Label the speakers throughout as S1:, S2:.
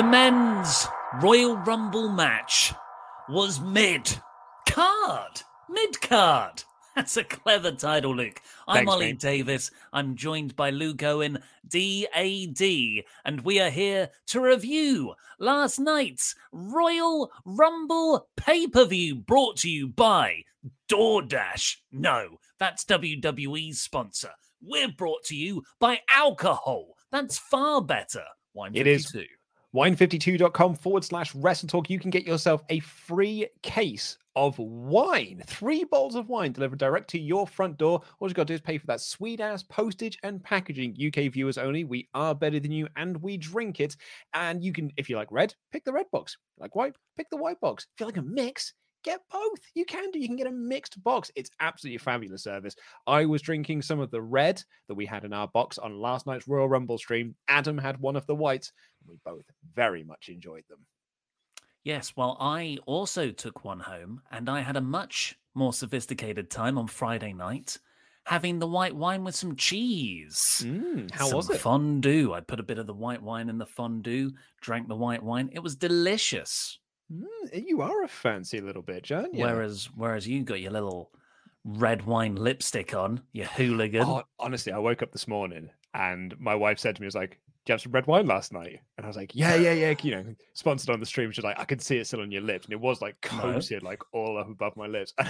S1: The men's Royal Rumble match was mid card. Mid card. That's a clever title, Luke. I'm
S2: Thanks,
S1: Oli
S2: mate.
S1: Davis. I'm joined by Luke Owen, DAD, and we are here to review last night's Royal Rumble pay per view brought to you by DoorDash. No, that's WWE's sponsor. We're brought to you by alcohol. That's far better. Wine
S2: It is.
S1: 52.
S2: Wine52.com forward slash wrestle talk. You can get yourself a free case of wine, three bottles of wine delivered direct to your front door. All you got to do is pay for that sweet ass postage and packaging. UK viewers only. We are better than you and we drink it. And you can, if you like red, pick the red box. Like white, pick the white box. If you like a mix, get both. You can do. You can get a mixed box. It's absolutely fabulous service. I was drinking some of the red that we had in our box on last night's Royal Rumble stream. Adam had one of the whites. We both very much enjoyed them.
S1: Yes, well, I also took one home and I had a much more sophisticated time on Friday night having the white wine with some cheese.
S2: Mm, how
S1: some
S2: was it?
S1: Fondue. I put a bit of the white wine in the fondue, drank the white wine. It was delicious.
S2: Mm, you are a fancy little bitch, aren't you?
S1: Whereas whereas you got your little red wine lipstick on, you hooligan.
S2: Oh, honestly, I woke up this morning and my wife said to me, "Was like, do you have some red wine last night?" And I was like, "Yeah, yeah, yeah." You know, sponsored on the stream. She's like, "I could see it still on your lips," and it was like
S1: No.
S2: coated, like all up above my lips.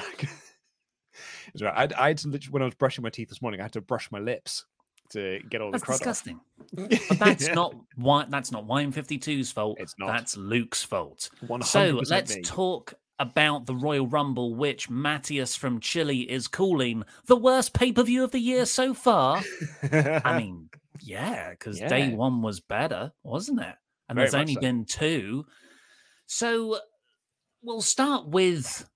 S2: It's right. I, I had to literally, when I was brushing my teeth this morning, I had to brush my lips to get all
S1: That's
S2: the crud
S1: disgusting.
S2: off.
S1: But that's
S2: Yeah.
S1: not why. That's not Wine 52's fault.
S2: It's not.
S1: That's Luke's fault.
S2: 100%
S1: So let's
S2: me.
S1: talk about the Royal Rumble, which Matthias from Chile is calling the worst pay per view of the year so far. I mean, yeah, because day one was better, wasn't it? And
S2: Very
S1: there's only
S2: so.
S1: been two. So we'll start with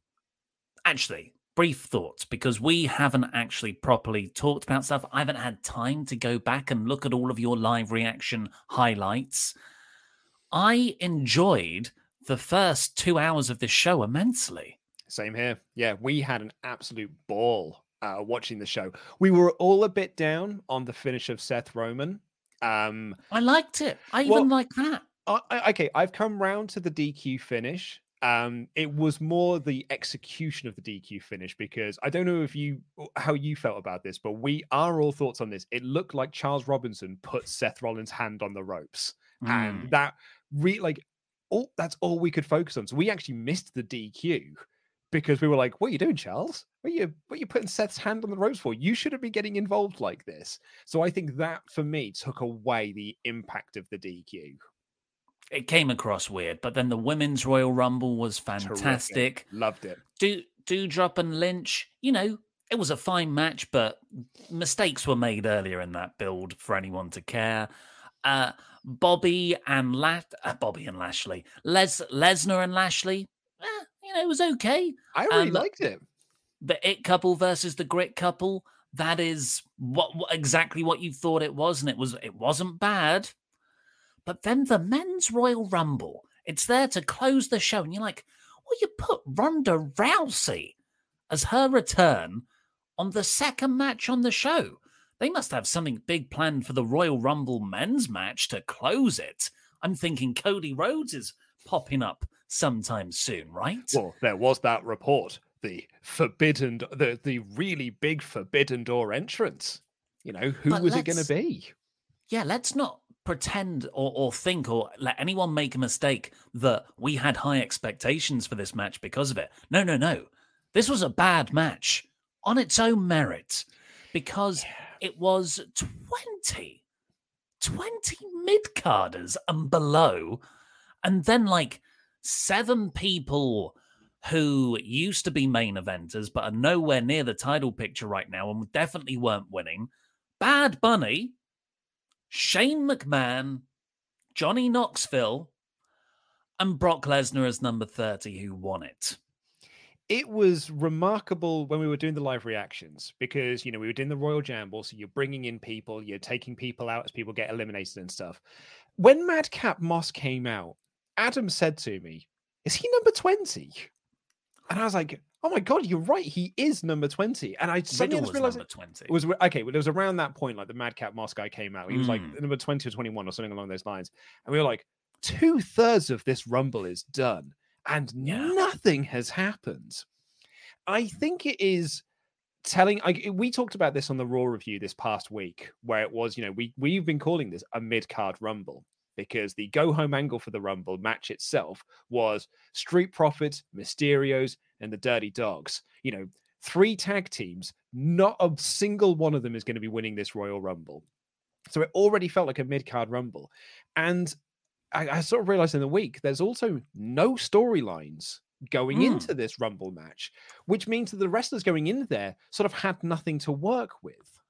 S1: actually brief thoughts because we haven't actually properly talked about stuff. I haven't had time to go back and look at all of your live reaction highlights. I enjoyed the first two hours of this show immensely.
S2: Same here. Yeah, we had an absolute ball uh, watching the show. We were all a bit down on the finish of Seth Roman. Um,
S1: I liked it. I
S2: Well,
S1: even like that.
S2: I- okay, I've come round to the DQ finish. Um, it was more the execution of the DQ finish because I don't know if you how you felt about this, but we are all thoughts on this. It looked like Charles Robinson put Seth Rollins' hand on the ropes,
S1: Mm.
S2: and that re like all that's all we could focus on. So we actually missed the DQ because we were like, "What are you doing, Charles? What are you what are you putting Seth's hand on the ropes for? You shouldn't be getting involved like this." So I think that for me took away the impact of the DQ.
S1: It came across weird, but then the women's Royal Rumble was
S2: Terrific.
S1: fantastic.
S2: Loved it.
S1: Do Doudrop and Lynch, you know, it was a fine match, but mistakes were made earlier in that build for anyone to care. Uh, Bobby and La- uh, Bobby and Lashley, Les Lesnar and Lashley, eh, you know, it was okay.
S2: I really
S1: Um,
S2: liked it.
S1: The It couple versus the Grit couple, that is what, what exactly what you thought it was, and it was it wasn't bad. But then the men's Royal Rumble, It's there to close the show. And you're like, well, you put Ronda Rousey as her return on the second match on the show. They must have something big planned for the Royal Rumble men's match to close it. I'm thinking Cody Rhodes is popping up sometime soon, right?
S2: Well, there was that report, the forbidden, the the really big forbidden door entrance. You know, who
S1: But
S2: was it going to be?
S1: yeah, let's not pretend or, or think or let anyone make a mistake that we had high expectations for this match because of it. No, no, no. This was a bad match on its own merit because it was 20, 20 mid carders and below, and then like seven people who used to be main eventers but are nowhere near the title picture right now and definitely weren't winning. Bad Bunny, Shane McMahon, Johnny Knoxville, and Brock Lesnar as number 30 who won it.
S2: it was remarkable when we were doing the live reactions because you know we were doing the royal jamble so you're bringing in people you're taking people out as people get eliminated and stuff when madcap moss came out adam said to me is he number 20 and i was like oh my god you're right he is number 20 and i suddenly
S1: was
S2: realized
S1: number 20.
S2: it was okay well, it was around that point like the madcap moss guy came out he was like
S1: Mm.
S2: number 20 or 21 or something along those lines and we were like two-thirds of this rumble is done and
S1: Yeah.
S2: nothing has happened i think it is telling I, we talked about this on the raw review this past week where it was you know we we've been calling this a mid-card rumble because the go home angle for the rumble match itself was street profits mysterios and the dirty dogs you know three tag teams not a single one of them is going to be winning this royal rumble so it already felt like a mid-card rumble and I, I sort of realized in the week there's also no storylines going
S1: Mm.
S2: into this rumble match which means that the wrestlers going in there sort of had nothing to work with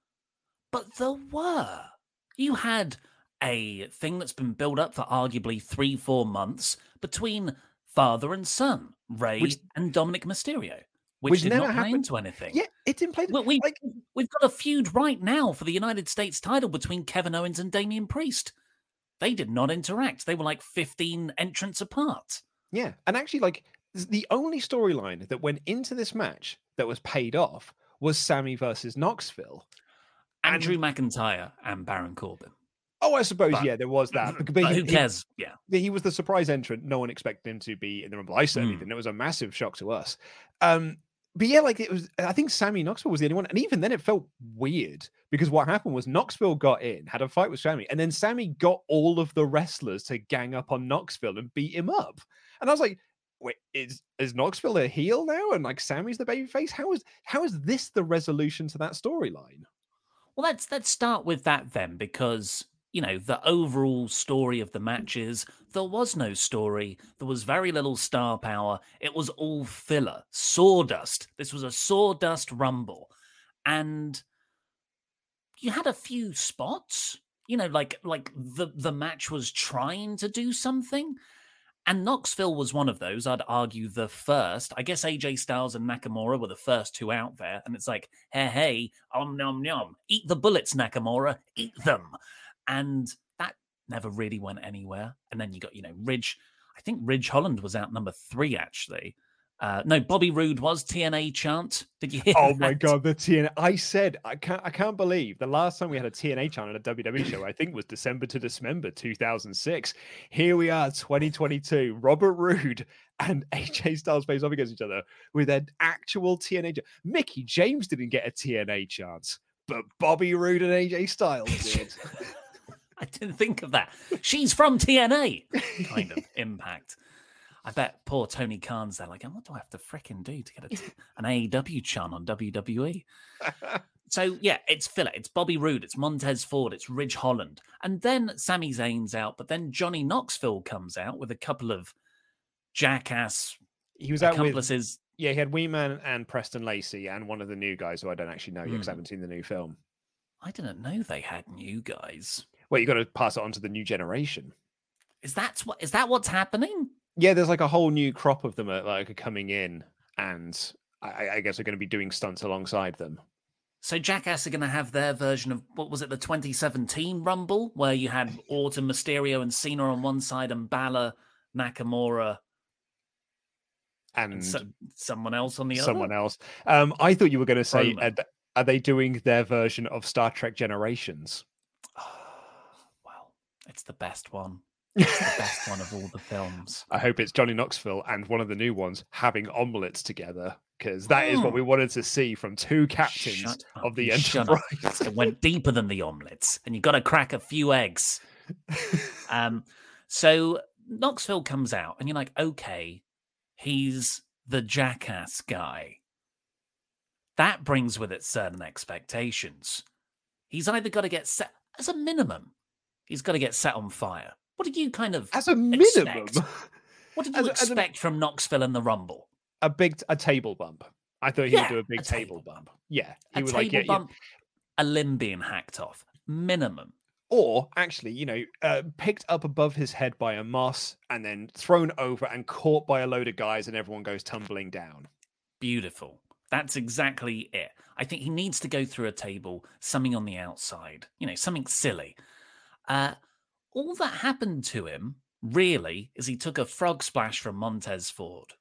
S1: But there were. You had a thing that's been built up for arguably three, four months between father and son, Ray
S2: Which-
S1: and Dominic Mysterio, which,
S2: which
S1: did
S2: never
S1: not play
S2: happened-
S1: into anything.
S2: yeah it didn't play
S1: We, we,
S2: like
S1: we've got a feud right now for the United States title between Kevin Owens and Damian Priest. They did not interact. They were like 15 entrants apart.
S2: Yeah, and actually, like the only storyline that went into this match that was paid off was Sami versus Knoxville. And-
S1: Andrew McIntyre and Baron Corbin.
S2: Oh, I suppose
S1: But-
S2: yeah, there was that. bec-
S1: But
S2: But
S1: who
S2: he, he-
S1: cares? Yeah.
S2: he was the surprise entrant. No one expected him to be in the rumble. I certainly
S1: Mm.
S2: didn't. It was a massive shock to us. Um, but yeah, like it was. I think Sami Knoxville was the only one, and even then, it felt weird because what happened was Knoxville got in, had a fight with Sami, and then Sami got all of the wrestlers to gang up on Knoxville and beat him up. And I was like, wait, is is Knoxville a heel now, and like Sami's the babyface? How is how is this the resolution to that storyline?
S1: Well, let's let's start with that then, because you know the overall story of the matches. There was no story. There was very little star power. It was all filler, sawdust. This was a sawdust rumble, and you had a few spots. You know, like like the the match was trying to do something. And Knoxville was one of those. I'd argue the first. I guess AJ Styles and Nakamura were the first two out there. And it's like, hey, hey, om nom nom, eat the bullets, Nakamura, eat them. And that never really went anywhere. And then you got, you know, Ridge. I think Ridge Holland was out number three, actually. Uh, no, Bobby Roode was TNA chant. Did you hear?
S2: Oh my god, the TNA! I said I can't. I can't believe the last time we had a TNA channel at a WWE show. I think was December to Dismember 2006. Here we are, 2022. Robert Roode and AJ Styles face off against each other with an actual TNA. Mickie James didn't get a TNA chance, but Bobby Roode and AJ Styles did.
S1: I didn't think of that. She's from TNA. Kind of impact. I bet poor Tony Khan's there, like, what do I have to fricking do to get a t- an AEW chant on WWE? So yeah, it's filler. It's Bobby Roode, it's Montez Ford, it's Ridge Holland, and then Sami Zayn's out, but then Johnny Knoxville comes out with a couple of jackass
S2: he was out with
S1: accomplices.
S2: yeah. He had Wee Man and Preston Lacy and one of the new guys who I don't actually know yet because I
S1: Hmm.
S2: haven't seen the new film.
S1: I didn't know they had new guys.
S2: Well, you got to pass it on to the new generation.
S1: Is that what is that what's happening?
S2: Yeah, there's like a whole new crop of them uh, like are coming in, and I, I guess are going to be doing stunts alongside them.
S1: So Jackass are going to have their version of what was it, the 2017 Rumble, where you had Orton, Mysterio, and Cena on one side, and Balor Nakamura,
S2: and,
S1: and so, someone else on the
S2: someone
S1: other.
S2: Someone else. Um, I thought you were going to say, uh, are they doing their version of Star Trek Generations?
S1: It's the best one. It's the best one of all the films.
S2: I hope it's Johnny Knoxville and one of the new ones having omelets together because that is what
S1: Mm.
S2: we wanted to see from two captains
S1: Shut up,
S2: of the
S1: you shut up.
S2: Enterprise.
S1: It went deeper than the omelets, and you got to crack a few eggs. Um, so Knoxville comes out, and you're like, okay, he's the jackass guy. That brings with it certain expectations. He's either got to get set as a minimum, he's got to get set on fire. What did you kind of
S2: As a minimum,
S1: expect? What did you
S2: a- as a-
S1: expect from Knoxville and the Rumble?
S2: a big a table bump. I thought he
S1: Yeah,
S2: would do a big
S1: a
S2: table,
S1: table
S2: bump. Yeah,
S1: A
S2: he would
S1: table
S2: like get,
S1: bump, a limb being hacked off, minimum.
S2: or actually, you know, uh, picked up above his head by Omos and then thrown over and caught by a load of guys, and everyone goes tumbling down.
S1: Beautiful. That's exactly it. I think he needs to go through a table, something on the outside, you know, something silly. Uh, all that happened to him, really, is he took a frog splash from Montez Ford,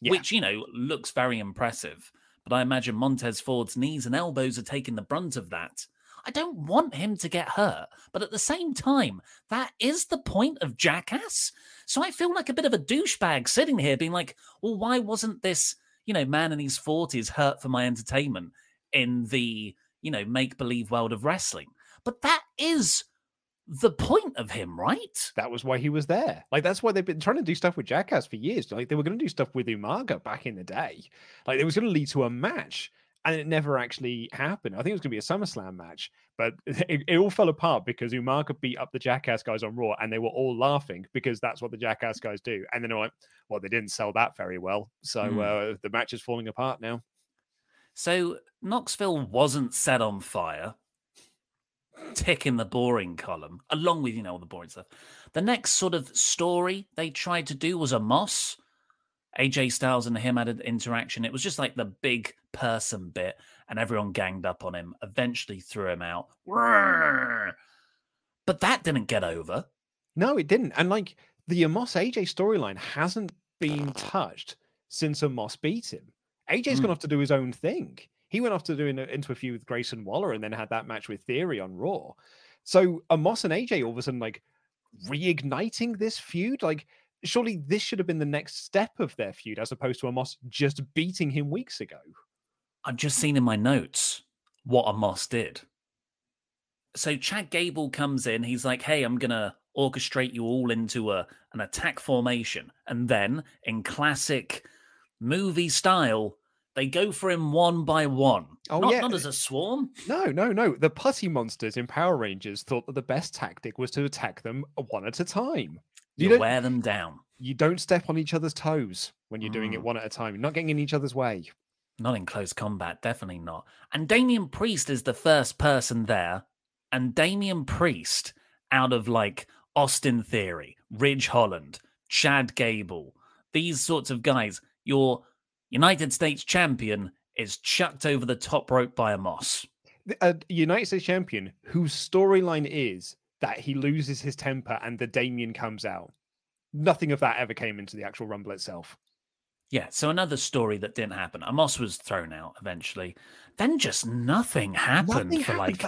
S2: Yeah.
S1: which, you know, looks very impressive. But I imagine Montez Ford's knees and elbows are taking the brunt of that. I don't want him to get hurt, but at the same time, that is the point of Jackass. So I feel like a bit of a douchebag sitting here being like, well, why wasn't this, you know, man in his 40s hurt for my entertainment in the, you know, make believe world of wrestling? But that is the point of him, right?
S2: That was why he was there. Like that's why they've been trying to do stuff with Jackass for years. Like they were going to do stuff with Umaga back in the day. Like it was going to lead to a match, and it never actually happened. I think it was going to be a SummerSlam match, but it, it all fell apart because Umaga beat up the Jackass guys on Raw, and they were all laughing because that's what the Jackass guys do. And then they're like, "Well, they didn't sell that very well, so
S1: Hmm.
S2: uh, the match is falling apart now."
S1: So Knoxville wasn't set on fire. Tick in the boring column, along with you know all the boring stuff. The next sort of story they tried to do was Omos. AJ Styles and him had an interaction. It was just like the big person bit, and everyone ganged up on him. Eventually threw him out. But that didn't get over.
S2: No, it didn't. And like the Omos AJ storyline hasn't been touched since Omos beat him. AJ's
S1: Mm.
S2: off to do his own thing. He went off to do an, into a feud with Grayson Waller and then had that match with Theory on Raw. So Omos and AJ all of a sudden like reigniting this feud. Like surely this should have been the next step of their feud as opposed to Omos just beating him weeks ago.
S1: I've just seen in my notes what Omos did. So Chad Gable comes in. He's like, "Hey, I'm gonna orchestrate you all into a an attack formation," and then, in classic movie style, they go for him one by one.
S2: Oh,
S1: not,
S2: yeah.
S1: not as a swarm.
S2: No, no, no. The putty monsters in Power Rangers thought that the best tactic was to attack them one at a time. You
S1: You wear them down.
S2: you don't step on each other's toes when you're doing it
S1: Mm.
S2: one at a time. You're not getting in each other's way.
S1: Not in close combat, definitely not. And Damian Priest is the first person there. And Damian Priest, out of like Austin Theory, Ridge Holland, Chad Gable, these sorts of guys, your United States champion is chucked over the top rope by
S2: Omos. A uh, United States champion whose storyline is that he loses his temper and the Damien comes out. Nothing of that ever came into the actual Rumble itself.
S1: Yeah, so another story that didn't happen. Omos was thrown out eventually. Then just nothing happened
S2: Nothing
S1: for
S2: happened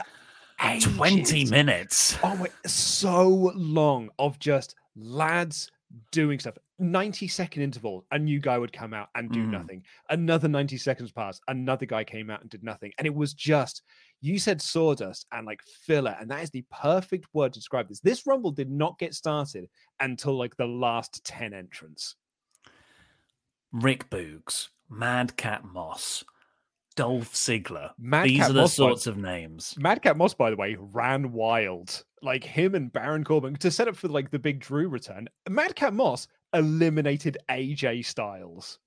S1: like
S2: for
S1: 20 minutes.
S2: Oh my, so long of just lads doing stuff. 90 second interval, a new guy would come out and do
S1: Mm.
S2: nothing. Another 90 seconds pass, another guy came out and did nothing. And it was just, you said sawdust and like filler. And that is the perfect word to describe this. This Rumble did not get started until like the last 10 entrants.
S1: Rick Boogs, Madcap Moss, Dolph Ziggler.
S2: Madcap
S1: These are the
S2: Moss, by-
S1: sorts of names.
S2: Madcap Moss, by the way, ran wild. Like him and Baron Corbin to set up for like the big Drew return. Madcap Moss eliminated AJ Styles.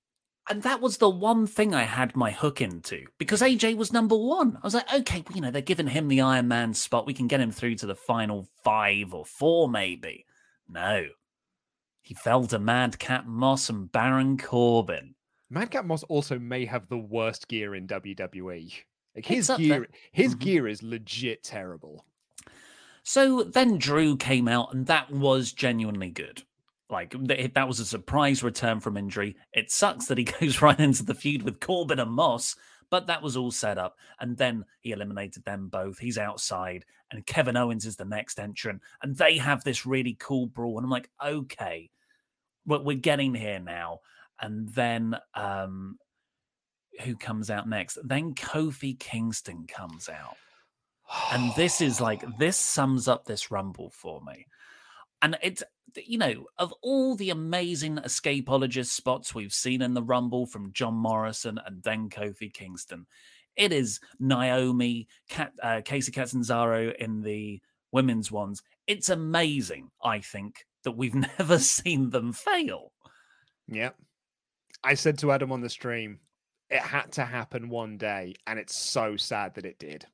S1: And that was the one thing I had my hook into because AJ was number one. I was like, okay, well, you know, they're giving him the Iron Man spot. We can get him through to the final five or four, maybe. No. He fell to Madcap Moss and Baron Corbin.
S2: Madcap Moss also may have the worst gear in WWE. Like his gear,
S1: there.
S2: his
S1: Mhm.
S2: gear is legit terrible.
S1: So then Drew came out, and that was genuinely good. Like th- that was a surprise return from injury. It sucks that he goes right into the feud with Corbin and Moss, but that was all set up. And then he eliminated them both. He's outside, and Kevin Owens is the next entrant, and they have this really cool brawl. And I'm like, okay, but we're getting here now. And then um who comes out next? Then Kofi Kingston comes out. And this is like this sums up this rumble for me. And it's you know, of all the amazing escapologist spots we've seen in the Rumble from John Morrison and then Kofi Kingston, it is Naomi, Kat, uh, Kacy Catanzaro in the women's ones. It's amazing, I think, that we've never seen them fail.
S2: Yeah. I said to Adam on the stream, it had to happen one day, and it's so sad that it did.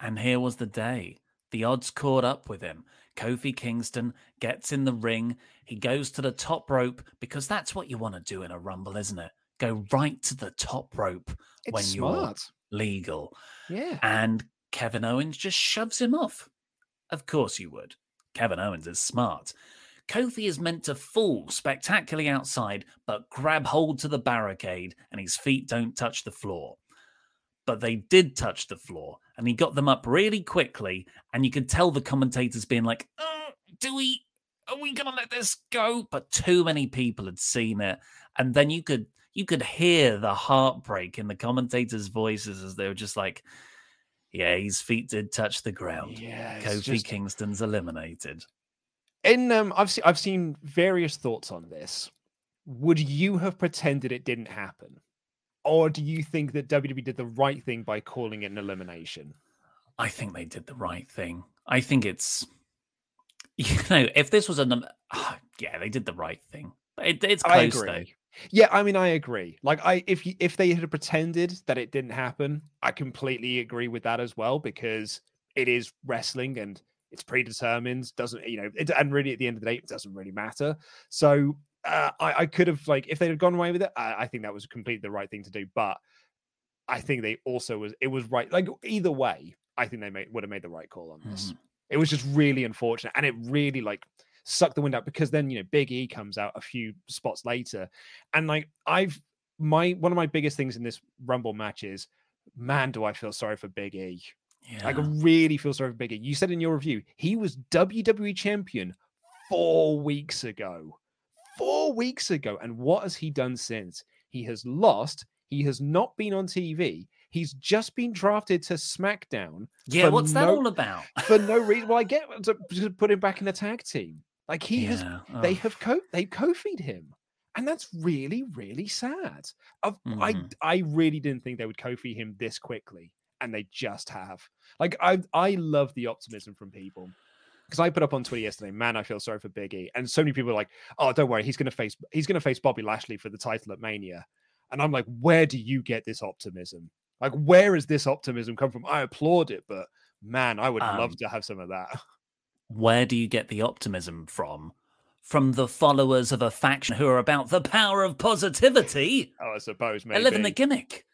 S1: And here was the day. The odds caught up with him. Kofi Kingston gets in the ring. He goes to the top rope because that's what you want to do in a rumble, isn't it? Go right to the top rope
S2: It's
S1: when
S2: smart.
S1: you're legal.
S2: Yeah.
S1: And Kevin Owens just shoves him off. Of course you would. Kevin Owens is smart. Kofi is meant to fall spectacularly outside, but grab hold to the barricade and his feet don't touch the floor. But they did touch the floor and he got them up really quickly. And you could tell the commentators being like, oh, do we, are we going to let this go? But too many people had seen it. And then you could, you could hear the heartbreak in the commentators' voices as they were just like, yeah, his feet did touch the ground.
S2: Yeah.
S1: Kofi
S2: just-
S1: Kingston's eliminated.
S2: in um I've seen I've seen various thoughts on this. Would you have pretended it didn't happen? Or do you think that WWE did the right thing by calling it an elimination?
S1: I think they did the right thing. I think it's, you know, if this was an, ah, yeah, they did the right thing. It, it's
S2: I
S1: close
S2: agree.
S1: though.
S2: Yeah, I mean I agree. Like I if if they had pretended that it didn't happen, I completely agree with that as well because it is wrestling and it's predetermined, doesn't you know, it, and really at the end of the day it doesn't really matter. So uh, I, I could have like if they had gone away with it, I, I think that was completely the right thing to do. But I think they also was it was right. Like either way, I think they made would have made the right call on this.
S1: Mhm.
S2: It was just really unfortunate, and it really like sucked the wind out because then you know Big E comes out a few spots later, and like I've my one of my biggest things in this Rumble match is, man, do I feel sorry for Big E.
S1: Yeah.
S2: Like I really feel sorry for Big E. You said in your review he was WWE champion four weeks ago. Four weeks ago, and what has he done since? He has lost. He has not been on TV. He's just been drafted to SmackDown
S1: yeah, what's that all about?
S2: for no reason. Well, I get to, to put him back in the tag team. Like he has,
S1: Yeah,
S2: they have co they Kofi'd him, and that's really really sad. Of I.
S1: Mm-hmm.
S2: I really didn't think they would Kofi'd him this quickly, and they just have. Like I I love the optimism from people. Because I put up on Twitter yesterday, man, I feel sorry for Big E, and so many people are like, "Oh, don't worry, he's going to face he's to face Bobby Lashley for the title at Mania," and I'm like, "Where do you get this optimism? Like, where has this optimism come from?" I applaud it, but man, I would
S1: Um,
S2: love to have some of that.
S1: Where do you get the optimism from? From the followers of a faction who are about the power of positivity.
S2: Oh, I suppose maybe.
S1: live in the gimmick.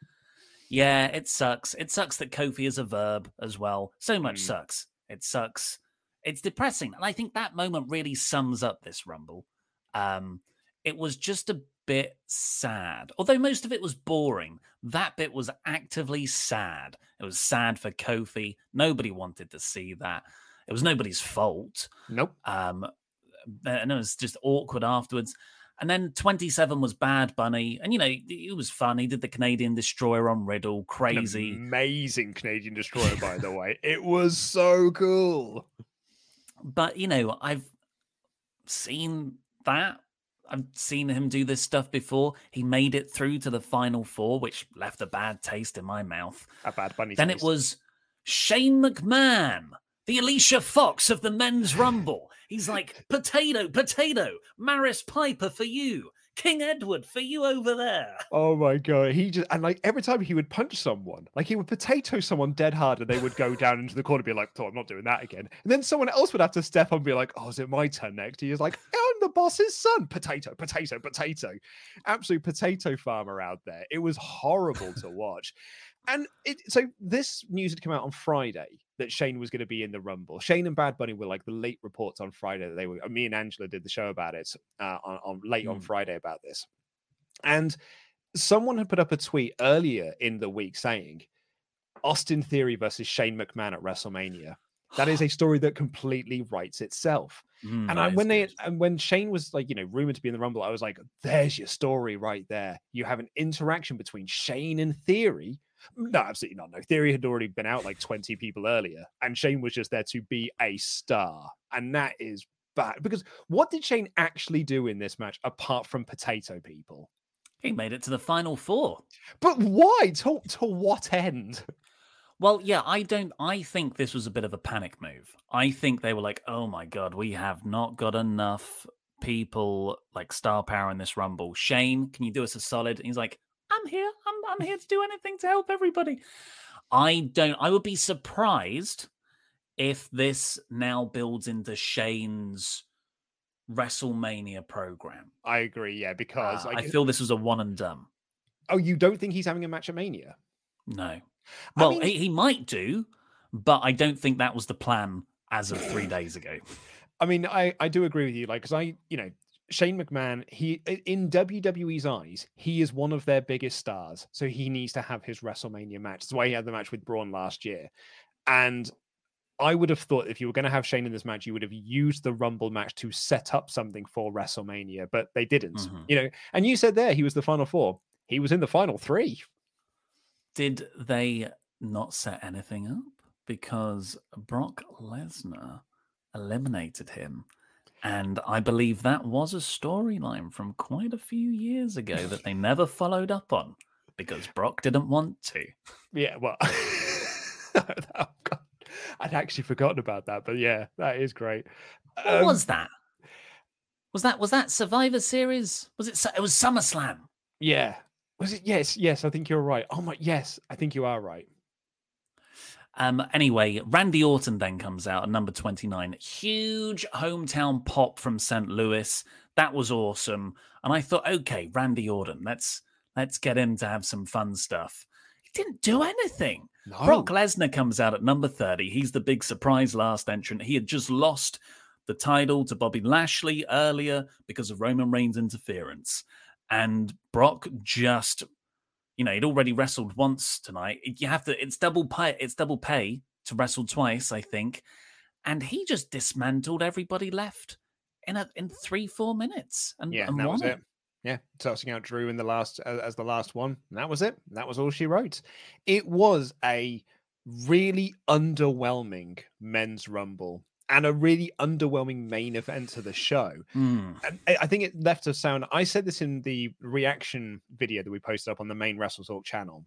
S1: Yeah, it sucks. It sucks that Kofi is a verb as well. So much
S2: Mm.
S1: sucks. It sucks. It's depressing. And I think that moment really sums up this Rumble. Um, it was just a bit sad. Although most of it was boring, that bit was actively sad. It was sad for Kofi. Nobody wanted to see that. It was nobody's fault.
S2: Nope.
S1: Um, and it was just awkward afterwards. And then 27 was Bad Bunny. And, you know, it was fun. He did the Canadian Destroyer on Riddle. Crazy.
S2: amazing Canadian destroyer, by the way. It was so cool.
S1: But, you know, I've seen that. I've seen him do this stuff before. He made it through to the final four, which left a bad taste in my mouth.
S2: A bad bunny.
S1: Then it was Shane McMahon, the Alicia Fox of the men's rumble. He's like, potato, potato, Maris Piper for you, King Edward for you over there.
S2: Oh my god, he just and like every time he would punch someone, like he would potato someone dead hard, and they would go down into the corner, and be like, "Oh, I'm not doing that again." And then someone else would have to step up and be like, "Oh, is it my turn next?" He is like, "I'm the boss's son." Potato, potato, potato, absolute potato farmer out there. It was horrible to watch, and it so this news had come out on Friday that Shane was going to be in the Rumble. Shane and Bad Bunny were like the late reports on Friday that they were. Me and Angela did the show about it uh, on, on late mm. on Friday about this, and someone had put up a tweet earlier in the week saying Austin Theory versus Shane McMahon at WrestleMania. That is a story that completely writes itself. Mm, and I, when they and when Shane was like, you know, rumored to be in the Rumble, I was like, "There's your story right there. You have an interaction between Shane and Theory." No, absolutely not. No, Theory had already been out like 20 people earlier, and Shane was just there to be a star, and that is bad. Because what did Shane actually do in this match apart from potato people?
S1: He made it to the final four.
S2: But why? To, to what end?
S1: Well, yeah, I don't. I think this was a bit of a panic move. I think they were like, "Oh my god, we have not got enough people like star power in this rumble." Shane, can you do us a solid? And he's like, "I'm here. I'm I'm here to do anything to help everybody." I don't. I would be surprised if this now builds into Shane's WrestleMania program.
S2: I agree. Yeah, because
S1: uh, I feel this was a one and done.
S2: Oh, you don't think he's having a match at Mania?
S1: No. Well, I mean, he, he might do, but I don't think that was the plan as of three days ago.
S2: I mean, I, I do agree with you. Like, because I, you know, Shane McMahon, he in WWE's eyes, he is one of their biggest stars. So he needs to have his WrestleMania match. That's why he had the match with Braun last year. And I would have thought if you were going to have Shane in this match, you would have used the Rumble match to set up something for WrestleMania, but they didn't. Mm-hmm. You know, and you said there he was the final four. He was in the final three.
S1: Did they not set anything up? Because Brock Lesnar eliminated him. And I believe that was a storyline from quite a few years ago that they never followed up on because Brock didn't want to.
S2: Yeah, well, oh, I'd actually forgotten about that, but yeah, that is great.
S1: What um, was that? Was that was that Survivor Series? Was it? It was SummerSlam.
S2: Yeah, was it? Yes, yes, I think you're right. Oh my, yes, I think you are right.
S1: Um, anyway, Randy Orton then comes out at number 29. Huge hometown pop from St. Louis. That was awesome. And I thought, okay, Randy Orton, let's let's get him to have some fun stuff. He didn't do anything. No. Brock Lesnar comes out at number 30. He's the big surprise last entrant. He had just lost the title to Bobby Lashley earlier because of Roman Reigns' interference and Brock just, you know, he'd already wrestled once tonight. You have to, it's double pay, it's double pay to wrestle twice, I think, and he just dismantled everybody left in a in three four minutes, and
S2: yeah,
S1: and
S2: that was it. Yeah, tossing out Drew in the last as, as the last one. And that was it. That was all she wrote. It was a really underwhelming men's rumble and a really underwhelming main event to the show. Mm. I think it left a sound. I said this in the reaction video that we posted up on the main Wrestle Talk channel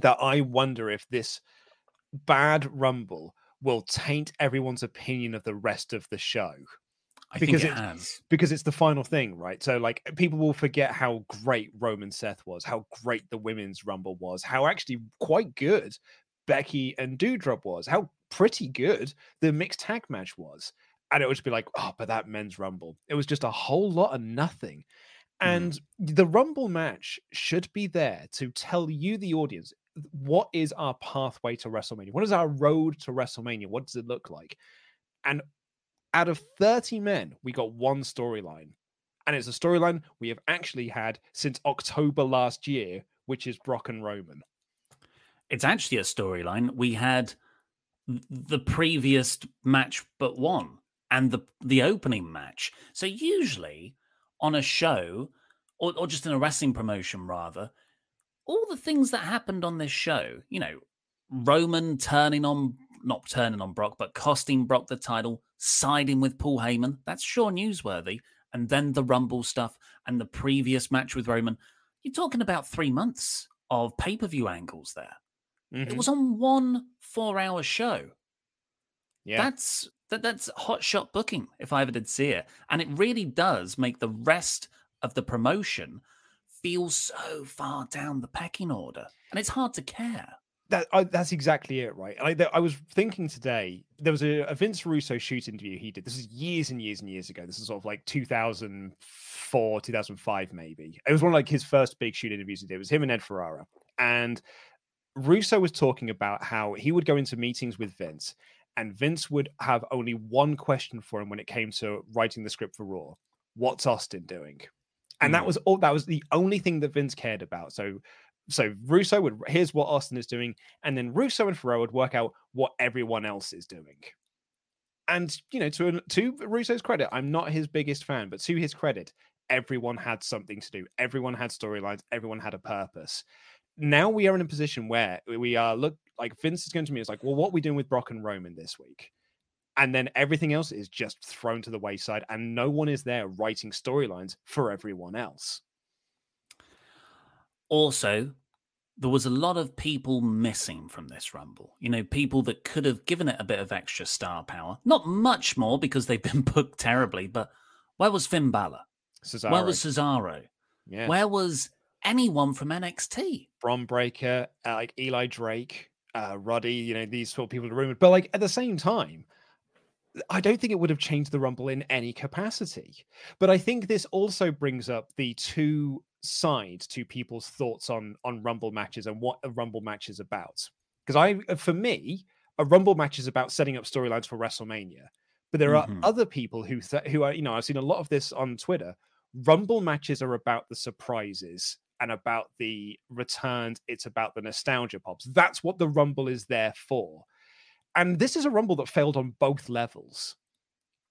S2: that I wonder if this bad Rumble will taint everyone's opinion of the rest of the show.
S1: I because it has.
S2: Because it's the final thing, right? So, like, people will forget how great Roman Seth was, how great the women's Rumble was, how actually quite good Becky and Doudrop was, how pretty good the mixed tag match was. And it would just be like, oh, but that men's rumble. It was just a whole lot of nothing. And mm. the rumble match should be there to tell you, the audience, what is our pathway to WrestleMania? What is our road to WrestleMania? What does it look like? And out of 30 men, we got one storyline. And it's a storyline we have actually had since October last year, which is Brock and Roman.
S1: It's actually a storyline we had the previous match but one and the the opening match. So usually on a show or, or just in a wrestling promotion rather, all the things that happened on this show, you know, Roman turning on not turning on Brock, but costing Brock the title, siding with Paul Heyman, that's sure newsworthy. And then the Rumble stuff and the previous match with Roman. You're talking about three months of pay per view angles there. Mm-hmm. It was on one four hour show. Yeah. That's that that's hot shot booking if I ever did see it. And it really does make the rest of the promotion feel so far down the pecking order. And it's hard to care.
S2: That I, that's exactly it, right? I, I was thinking today. There was a, a, Vince Russo shoot interview he did. This is years and years and years ago. This is sort of like 2004, 2005, maybe. It was one of like his first big shoot interviews he did. It was him and Ed Ferrara, and Russo was talking about how he would go into meetings with Vince, and Vince would have only one question for him when it came to writing the script for Raw: "What's Austin doing?" And that
S1: Mm.
S2: was all. That was the only thing that Vince cared about. So, so Russo would here's what Austin is doing, and then Russo and Ferrara would work out what everyone else is doing. And you know, to to Russo's credit, I'm not his biggest fan, but to his credit, everyone had something to do. Everyone had storylines. Everyone had a purpose. Now we are in a position where we are look like Vince is going to me. It's like, well, what are we doing with Brock and Roman this week? And then everything else is just thrown to the wayside, and no one is there writing storylines for everyone else.
S1: Also, there was a lot of people missing from this Rumble. You know, people that could have given it a bit of extra star power. Not much more because they've been booked terribly, but where was Finn Balor?
S2: Cesaro,
S1: Where was Cesaro?
S2: yeah,
S1: Where was anyone from NXT?
S2: Bron Breakker, uh, like Eli Drake, uh, Roddy, you know, these sort of people are rumored. But like at the same time, I don't think it would have changed the Rumble in any capacity. But I think this also brings up the two sides to people's thoughts on on Rumble matches and what a Rumble match is about. Because I, uh, for me, a Rumble match is about setting up storylines for WrestleMania. But there
S1: Mhm.
S2: are other people who th- who are, you know, I've seen a lot of this on Twitter. Rumble matches are about the surprises and about the returns. It's about the nostalgia pops. That's what the Rumble is there for. And this is a Rumble that failed on both levels.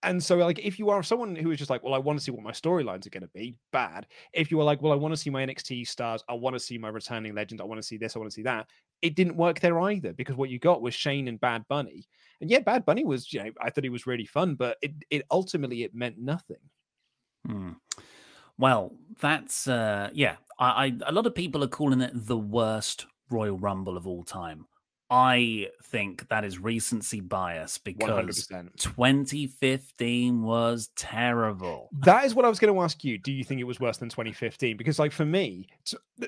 S2: And so, like, if you are someone who is just like, well, I want to see what my storylines are going to be, bad. If you are like, well, I want to see my NXT stars, I want to see my returning legends, I want to see this, I want to see that, it didn't work there either because what you got was Shane and Bad Bunny. And yeah, Bad Bunny was, you know, I thought he was really fun, but it, it ultimately it meant nothing.
S1: Hmm. Well, that's uh yeah. I, I a lot of people are calling it the worst Royal Rumble of all time. I think that is recency bias because
S2: 100%.
S1: 2015 was terrible.
S2: That is what I was going to ask you. Do you think it was worse than 2015? Because, like, for me,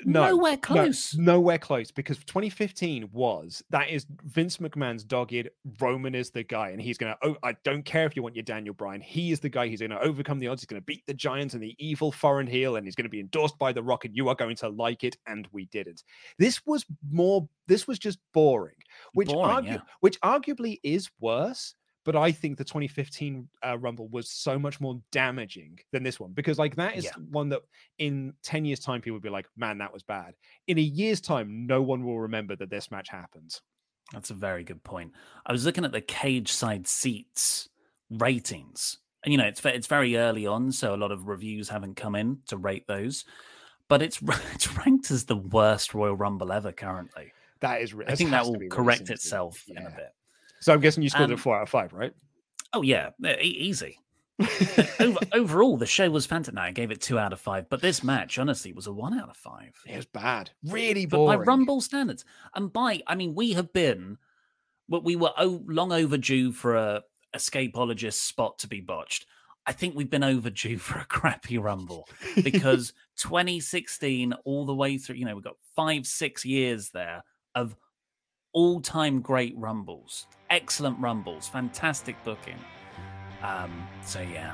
S2: no,
S1: Nowhere
S2: no,
S1: close.
S2: nowhere close. Because 2015 was that is Vince McMahon's dogged. Roman is the guy, and he's going to. Oh, I don't care if you want your Daniel Bryan. He is the guy. He's going to overcome the odds. He's going to beat the Giants and the evil foreign heel, and he's going to be endorsed by The Rock, and you are going to like it. And we didn't. This was more. This was just boring, which
S1: Boring,
S2: argu-
S1: yeah.
S2: which arguably is worse but I think the 2015 uh, Rumble was so much more damaging than this one because, like, that is
S1: Yeah.
S2: one that in 10 years' time, people will be like, man, that was bad. In a year's time, no one will remember that this match happened.
S1: That's a very good point. I was looking at the cage side seats ratings, and you know it's it's very early on, so a lot of reviews haven't come in to rate those. But it's it's ranked as the worst Royal Rumble ever currently.
S2: That is,
S1: I think that will correct itself in a bit.
S2: So I'm guessing you scored it a
S1: Um,
S2: four out of five, right?
S1: Oh yeah, easy. Over, overall, the show was fantastic. I gave it two out of five, but this match, honestly, was a one out of five.
S2: It was bad. Really
S1: But
S2: boring.
S1: by Rumble standards, and by I mean we have been, but we were long overdue for a escapologist spot to be botched. I think we've been overdue for a crappy Rumble because 2016 all the way through, you know, we've got five, six years there of all-time great Rumbles, excellent Rumbles, fantastic booking. Um, so yeah.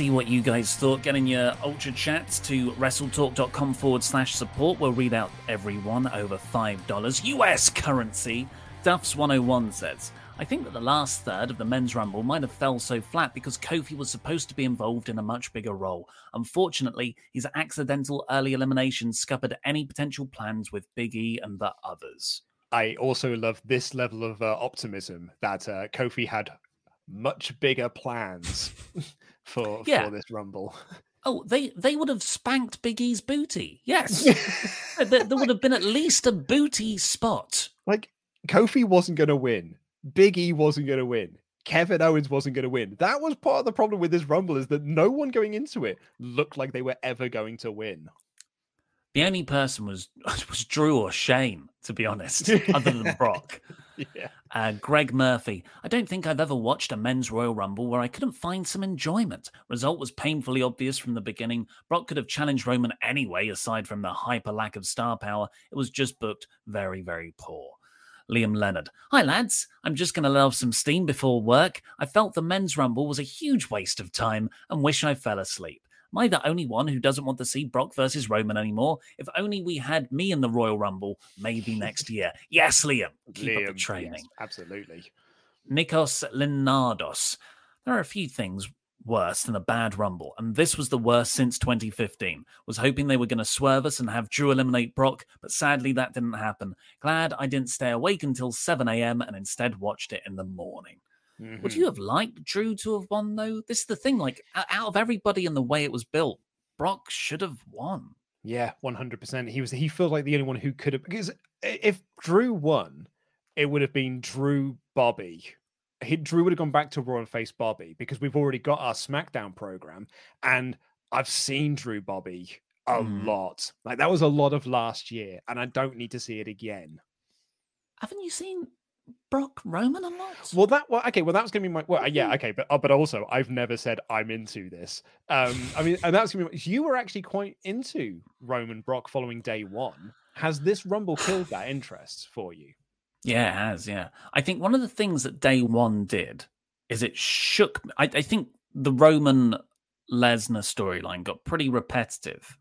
S1: See what you guys thought. Get in your ultra chats to wrestletalk.com forward slash support. We'll read out everyone over $5. US currency. Duffs101 says, I think that the last third of the men's rumble might have fell so flat because Kofi was supposed to be involved in a much bigger role. Unfortunately, his accidental early elimination scuppered any potential plans with Big E and the others.
S2: I also love this level of uh, optimism that uh, Kofi had much bigger plans for
S1: Yeah.
S2: for this rumble.
S1: Oh, they they would have spanked Big E's booty. Yes. there, there would have been at least a booty spot.
S2: Like Kofi wasn't going to win. Big E wasn't going to win. Kevin Owens wasn't going to win. That was part of the problem with this rumble is that no one going into it looked like they were ever going to win.
S1: The only person was was Drew or Shane, to be honest, other than Brock.
S2: Yeah.
S1: Uh, Greg Murphy. I don't think I've ever watched a men's Royal Rumble where I couldn't find some enjoyment. Result was painfully obvious from the beginning. Brock could have challenged Roman anyway, aside from the hyper lack of star power. It was just booked very, very poor. Liam Leonard. Hi, lads. I'm just going to let off some steam before work. I felt the men's rumble was a huge waste of time and wish I fell asleep. Am I the only one who doesn't want to see Brock versus Roman anymore? If only we had me in the Royal Rumble, maybe next year. Yes, Liam. Keep up
S2: Liam,
S1: the
S2: yes,
S1: training.
S2: absolutely.
S1: Nikos Linardos. There are a few things worse than a bad rumble, and this was the worst since 2015. Was hoping they were going to swerve us and have Drew eliminate Brock, but sadly that didn't happen. Glad I didn't stay awake until 7 a.m. and instead watched it in the morning. Would
S2: Mhm.
S1: you have liked Drew to have won, though? This is the thing, like, out of everybody and the way it was built, Brock should have won.
S2: Yeah, one hundred percent. He was. He feels like the only one who could have. Because if Drew won, it would have been Drew Bobby. He, Drew would have gone back to Raw and face Bobby because we've already got our SmackDown program, and I've seen Drew Bobby a
S1: Mm.
S2: lot. Like that was a lot of last year, and I don't need to see it again.
S1: Haven't you seen Brock Roman a lot?
S2: Well, that well, okay. Well, that was gonna be my well, yeah, okay, but uh, but also I've never said I'm into this. Um, I mean, and that's gonna be you were actually quite into Roman Brock following day one. Has this Rumble killed that interest for you?
S1: Yeah, it has. Yeah. I think one of the things that day one did is it shook. I, I think the Roman Lesnar storyline got pretty repetitive.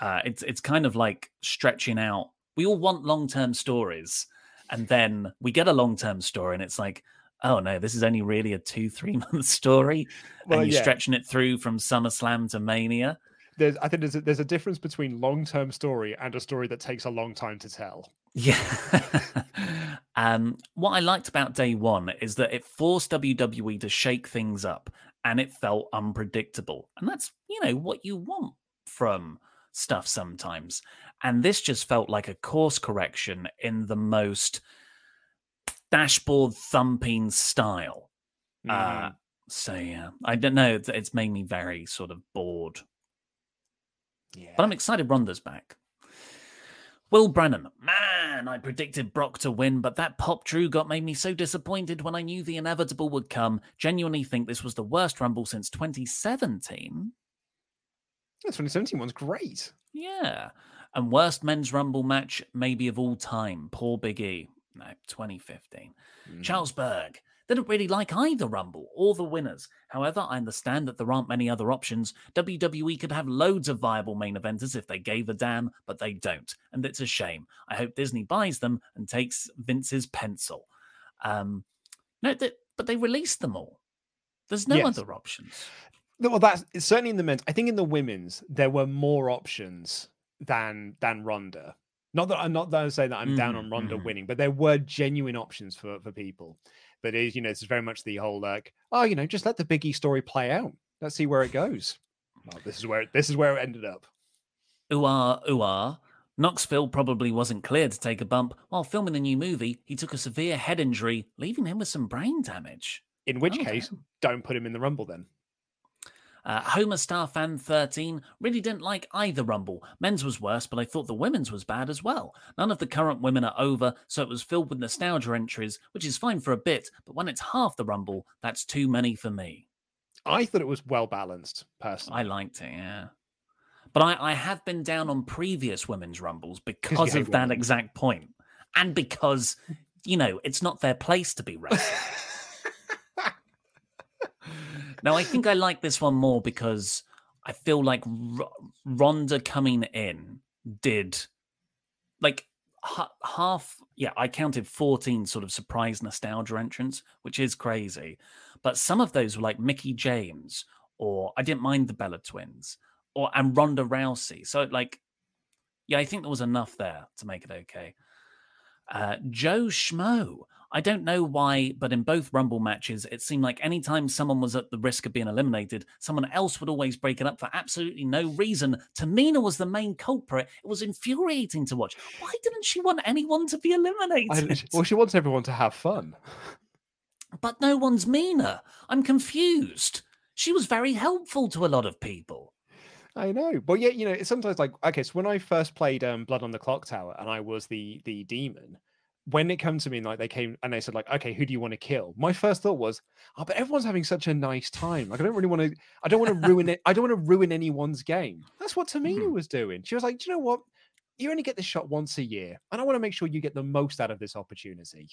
S1: Uh, it's it's kind of like stretching out. We all want long term stories, and then we get a long term story, and it's like, oh no, this is only really a two three month story,
S2: Well,
S1: and you're
S2: yeah.
S1: stretching it through from SummerSlam to Mania.
S2: There's, I think there's a, there's a difference between long term story and a story that takes a long time to tell.
S1: Yeah. um, what I liked about day one is that it forced WWE to shake things up and it felt unpredictable. And that's, you know, what you want from stuff sometimes. And this just felt like a course correction in the most dashboard thumping style. Uh, so, yeah, I don't know. It's, it's made me very sort of bored.
S2: yeah.
S1: But I'm excited Ronda's back. Will Brennan, man, I predicted Brock to win, but that pop Drew got made me so disappointed when I knew the inevitable would come. Genuinely think this was the worst Rumble since 2017.
S2: The 2017 one's great.
S1: Yeah. And worst men's Rumble match, maybe of all time. Poor Big E. No, 2015.
S2: Mm.
S1: Charles Berg. Didn't really like either Rumble or the winners. However, I understand that there aren't many other options. WWE could have loads of viable main eventers if they gave a damn, but they don't. And it's a shame. I hope Disney buys them and takes Vince's pencil. Um, no, they, but they released them all. There's no
S2: Yes.
S1: other options.
S2: Well, that's certainly in the men's. I think in the women's there were more options than than Ronda. Not that I'm not that I'm saying that I'm down
S1: Mhm,
S2: on Ronda
S1: mhm.
S2: winning, but there were genuine options for for people. But it is, you know, it's very much the whole like, oh, you know, just let the Biggie story play out. Let's see where it goes. Well, this is where this is where it ended up.
S1: Ooh ah, ooh ah. Knoxville probably wasn't cleared to take a bump. While filming the new movie, he took a severe head injury, leaving him with some brain damage.
S2: In which
S1: Oh,
S2: case,
S1: damn.
S2: don't put him in the rumble then.
S1: Uh, Homer Star Fan 13 really didn't like either Rumble. Men's was worse, but I thought the women's was bad as well. None of the current women are over, so it was filled with nostalgia entries, which is fine for a bit, but when it's half the Rumble, that's too many for me.
S2: I thought it was well balanced, personally.
S1: I liked it, yeah. But I, I have been down on previous women's rumbles because of that
S2: women.
S1: exact point. And because, you know, it's not their place to be wrestling. now, I think I like this one more because I feel like R- Ronda coming in did like ha- half, yeah, I counted 14 sort of surprise nostalgia entrants, which is crazy. But some of those were like Mickie James, or I didn't mind the Bella twins, or and Ronda Rousey. So, like, yeah, I think there was enough there to make it okay. Uh, Joe Schmo. I don't know why, but in both Rumble matches, it seemed like anytime someone was at the risk of being eliminated, someone else would always break it up for absolutely no reason. Tamina was the main culprit. It was infuriating to watch. Why didn't she want anyone to be eliminated?
S2: I- well, she wants everyone to have fun.
S1: But no one's Mina. I'm confused. She was very helpful to a lot of people.
S2: I know, but yeah, you know, it's sometimes like okay. So when I first played um, Blood on the Clock Tower, and I was the the demon, when it comes to me, like they came and they said like, okay, who do you want to kill? My first thought was, oh, but everyone's having such a nice time. Like I don't really want to. I don't want to ruin it. I don't want to ruin anyone's game. That's what Tamina
S1: Mhm.
S2: was doing. She was like, do you know what? You only get this shot once a year, and I want to make sure you get the most out of this opportunity.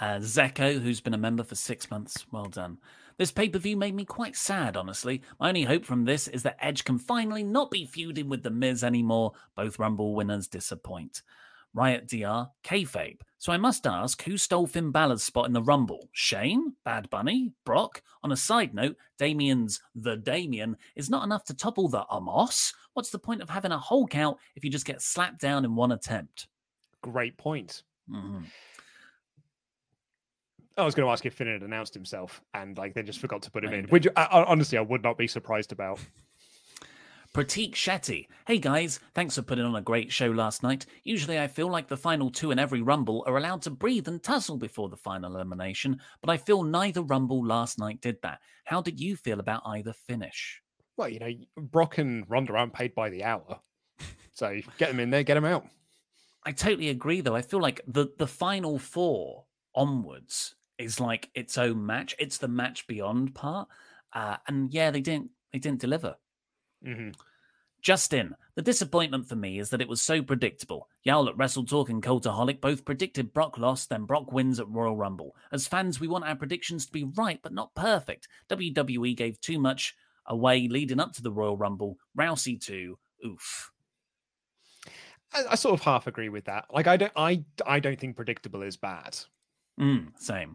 S1: Uh, Zeko, who's been a member for six months, well done. This pay per view made me quite sad, honestly. My only hope from this is that Edge can finally not be feuding with The Miz anymore. Both Rumble winners disappoint. Riot DR, kayfabe. So I must ask, who stole Finn Balor's spot in the Rumble? Shane? Bad Bunny? Brock? On a side note, Damien's The Damien is not enough to topple the Omos. What's the point of having a whole count if you just get slapped down in one attempt?
S2: Great point.
S1: Mhm.
S2: I was going to ask if Finn had announced himself, and like they just forgot to put him in.
S1: Maybe.
S2: Which I, I- honestly, I would not be surprised about.
S1: Pratik Shetty. Hey guys, thanks for putting on a great show last night. Usually I feel like the final two in every Rumble are allowed to breathe and tussle before the final elimination, but I feel neither Rumble last night did that. How did you feel about either finish?
S2: Well, you know, Brock and Ronda aren't paid by the hour, so get them in there, get them out.
S1: I totally agree though. I feel like the the final four onwards is like its own match. It's the match beyond part. Uh, and yeah, they didn't they didn't deliver.
S2: Hmm
S1: Justin, the disappointment for me is that it was so predictable. Yowl at Wrestle Talk and Cultaholic both predicted Brock lost, then Brock wins at Royal Rumble. As fans, we want our predictions to be right, but not perfect. WWE gave too much away leading up to the Royal Rumble. Rousey too. Oof.
S2: I, I sort of half agree with that. Like, I don't, I, I don't think predictable is bad.
S1: Mm, same.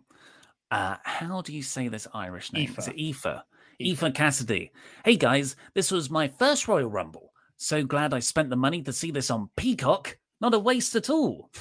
S1: Uh, how do you say this Irish name? Is
S2: Aoife.
S1: it Aoife?
S2: Aoife.
S1: Cassidy. Hey guys, this was my first Royal Rumble. So glad I spent the money to see this on Peacock. Not a waste at all.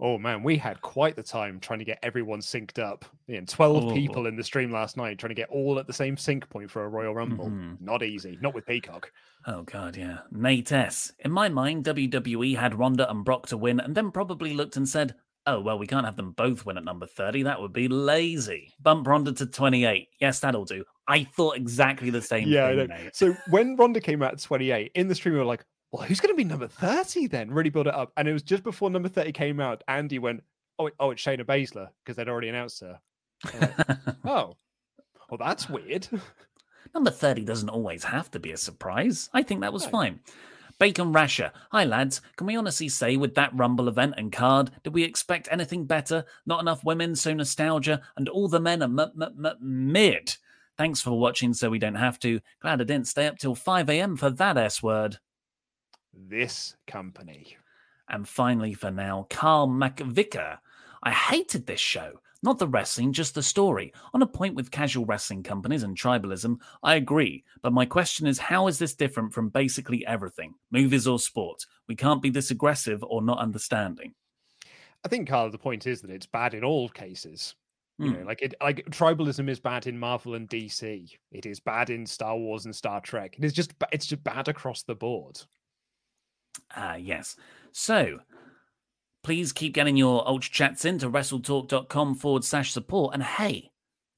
S2: Oh man, we had quite the time trying to get everyone synced up. Know, Twelve
S1: Oh.
S2: people in the stream last night trying to get all at the same sync point for a Royal Rumble.
S1: Mhm.
S2: Not easy. Not with Peacock.
S1: Oh god, yeah. Nate S. In my mind, WWE had Ronda and Brock to win, and then probably looked and said, "Oh well, we can't have them both win at number thirty. That would be lazy. Bump Ronda to twenty-eight. Yes, that'll do." I thought exactly the same
S2: yeah,
S1: thing.
S2: know.
S1: Nate.
S2: So when Ronda came out at 28 in the stream, we were like, well, who's going to be number 30 then? Really build it up. And it was just before number 30 came out, Andy went, oh, oh it's Shayna Baszler because they'd already announced her. Like, oh, well, that's weird.
S1: Number 30 doesn't always have to be a surprise. I think that was
S2: No.
S1: fine. Bacon Rasher. Hi, lads. Can we honestly say with that Rumble event and card, did we expect anything better? Not enough women, so nostalgia, and all the men are m- m- m- mid. Thanks for watching so we don't have to. Glad I didn't stay up till 5 a.m. for that S word.
S2: This company.
S1: And finally, for now, Carl McVicker. I hated this show. Not the wrestling, just the story. On a point with casual wrestling companies and tribalism, I agree. But my question is how is this different from basically everything, movies or sport? We can't be this aggressive or not understanding.
S2: I think, Carl, the point is that it's bad in all cases. You
S1: Hmm.
S2: know, like it, like tribalism is bad in Marvel and DC. It is bad in Star Wars and Star Trek. It is just, it's just bad across the board.
S1: Ah, yes. So, please keep getting your Ultra Chats into wrestletalk.com forward slash support. And hey,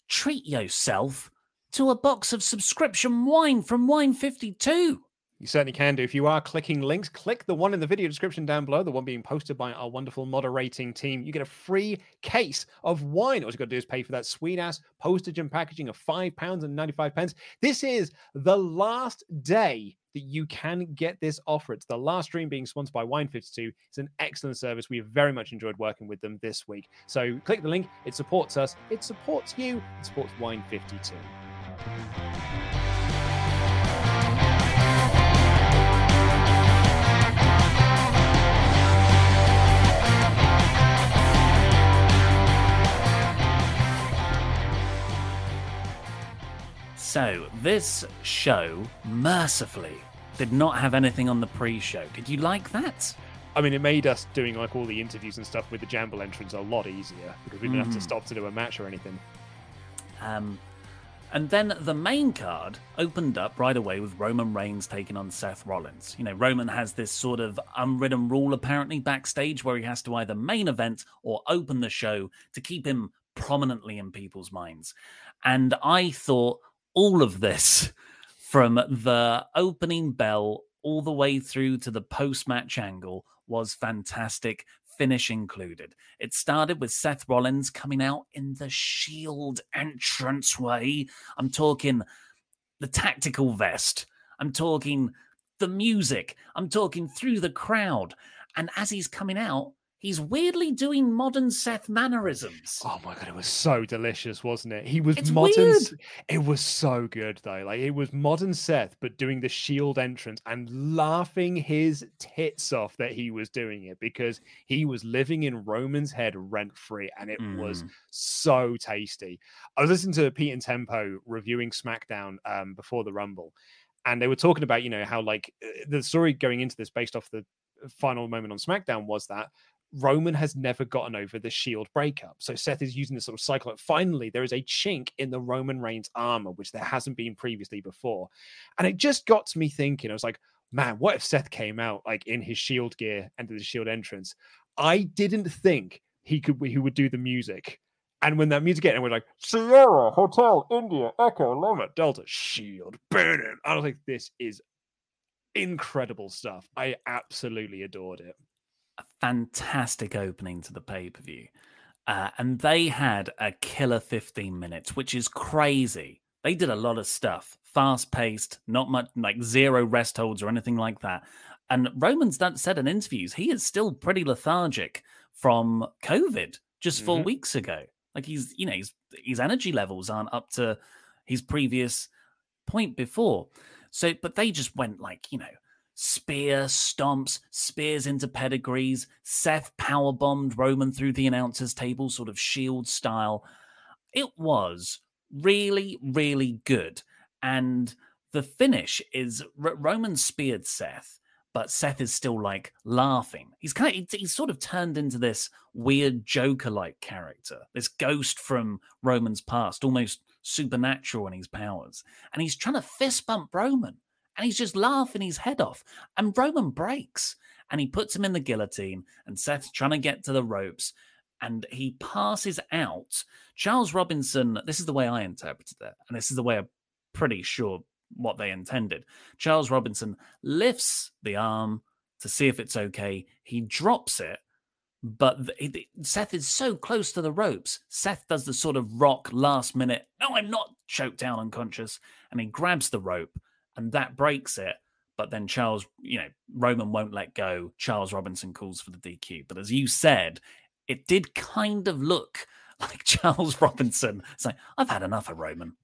S1: treat yourself to a box of subscription wine from Wine 52.
S2: You certainly can do. If you are clicking links, click the one in the video description down below, the one being posted by our wonderful moderating team. You get a free case of wine. All you got to do is pay for that sweet ass postage and packaging of five pounds and 95 pence. This is the last day that you can get this offer. It's the last stream being sponsored by Wine52. It's an excellent service. We have very much enjoyed working with them this week. So click the link. It supports us, it supports you, it supports Wine52.
S1: So, this show, mercifully, did not have anything on the pre show. Did you like that?
S2: I mean, it made us doing like all the interviews and stuff with the Jamble entrance a lot easier because we didn't have to
S1: Mhm.
S2: stop to do a match or anything.
S1: Um, and then the main card opened up right away with Roman Reigns taking on Seth Rollins. You know, Roman has this sort of unwritten rule apparently backstage where he has to either main event or open the show to keep him prominently in people's minds. And I thought all of this from the opening bell all the way through to the post match angle was fantastic, finish included. It started with Seth Rollins coming out in the Shield entranceway. I'm talking the tactical vest, I'm talking the music, I'm talking through the crowd. And as he's coming out, he's weirdly doing modern Seth mannerisms.
S2: Oh my god, it was so delicious, wasn't it? He was
S1: It's
S2: modern.
S1: weird.
S2: It was so good though. Like it was modern Seth, but doing the Shield entrance and laughing his tits off that he was doing it because he was living in Roman's head rent free, and it was
S1: Mm.
S2: so tasty. I was listening to Pete and Tempo reviewing SmackDown um, before the Rumble, and they were talking about you know how like uh, the story going into this based off the final moment on SmackDown was that Roman has never gotten over the Shield breakup. So Seth is using this sort of cycle. Finally, there is a chink in the Roman Reigns armor, which there hasn't been previously before. And it just got to me thinking, I was like, man, what if Seth came out like in his Shield gear and did the Shield entrance? I didn't think he could he would do the music. And when that music hit, and we're like, Sierra, Hotel, India, Echo, Lima, Delta, Shield, burning. I was like, this is incredible stuff. I absolutely adored it.
S1: A fantastic opening to the pay per view. Uh, and they had a killer 15 minutes, which is crazy. They did a lot of stuff, fast paced, not much like zero rest holds or anything like that. And Roman's done, said in interviews he is still pretty lethargic from COVID just 4
S2: Mhm.
S1: weeks ago. Like he's, you know, his his energy levels aren't up to his previous point before. So, but they just went like, you know, spear stomps, spears into pedigrees. Seth power bombed Roman through the announcers table, sort of shield style. It was really, really good. And the finish is R- Roman speared Seth, but Seth is still like laughing. He's kind of he's sort of turned into this weird Joker-like character, this ghost from Roman's past, almost supernatural in his powers, and he's trying to fist bump Roman, and he's just laughing his head off, and Roman breaks, and he puts him in the guillotine, and Seth's trying to get to the ropes, and he passes out. Charles Robinson, this is the way I interpreted it, and this is the way I'm pretty sure what they intended. Charles Robinson lifts the arm to see if it's okay. He drops it, but th- it- it- Seth is so close to the ropes. Seth does the sort of rock last minute, no, I'm not choked down unconscious, and he grabs the rope, and that breaks it. but then Charles, you know, Roman won't let go. Charles Robinson calls for the DQ. But as you said, it did kind of look like Charles Robinson. Like, I've had enough of Roman.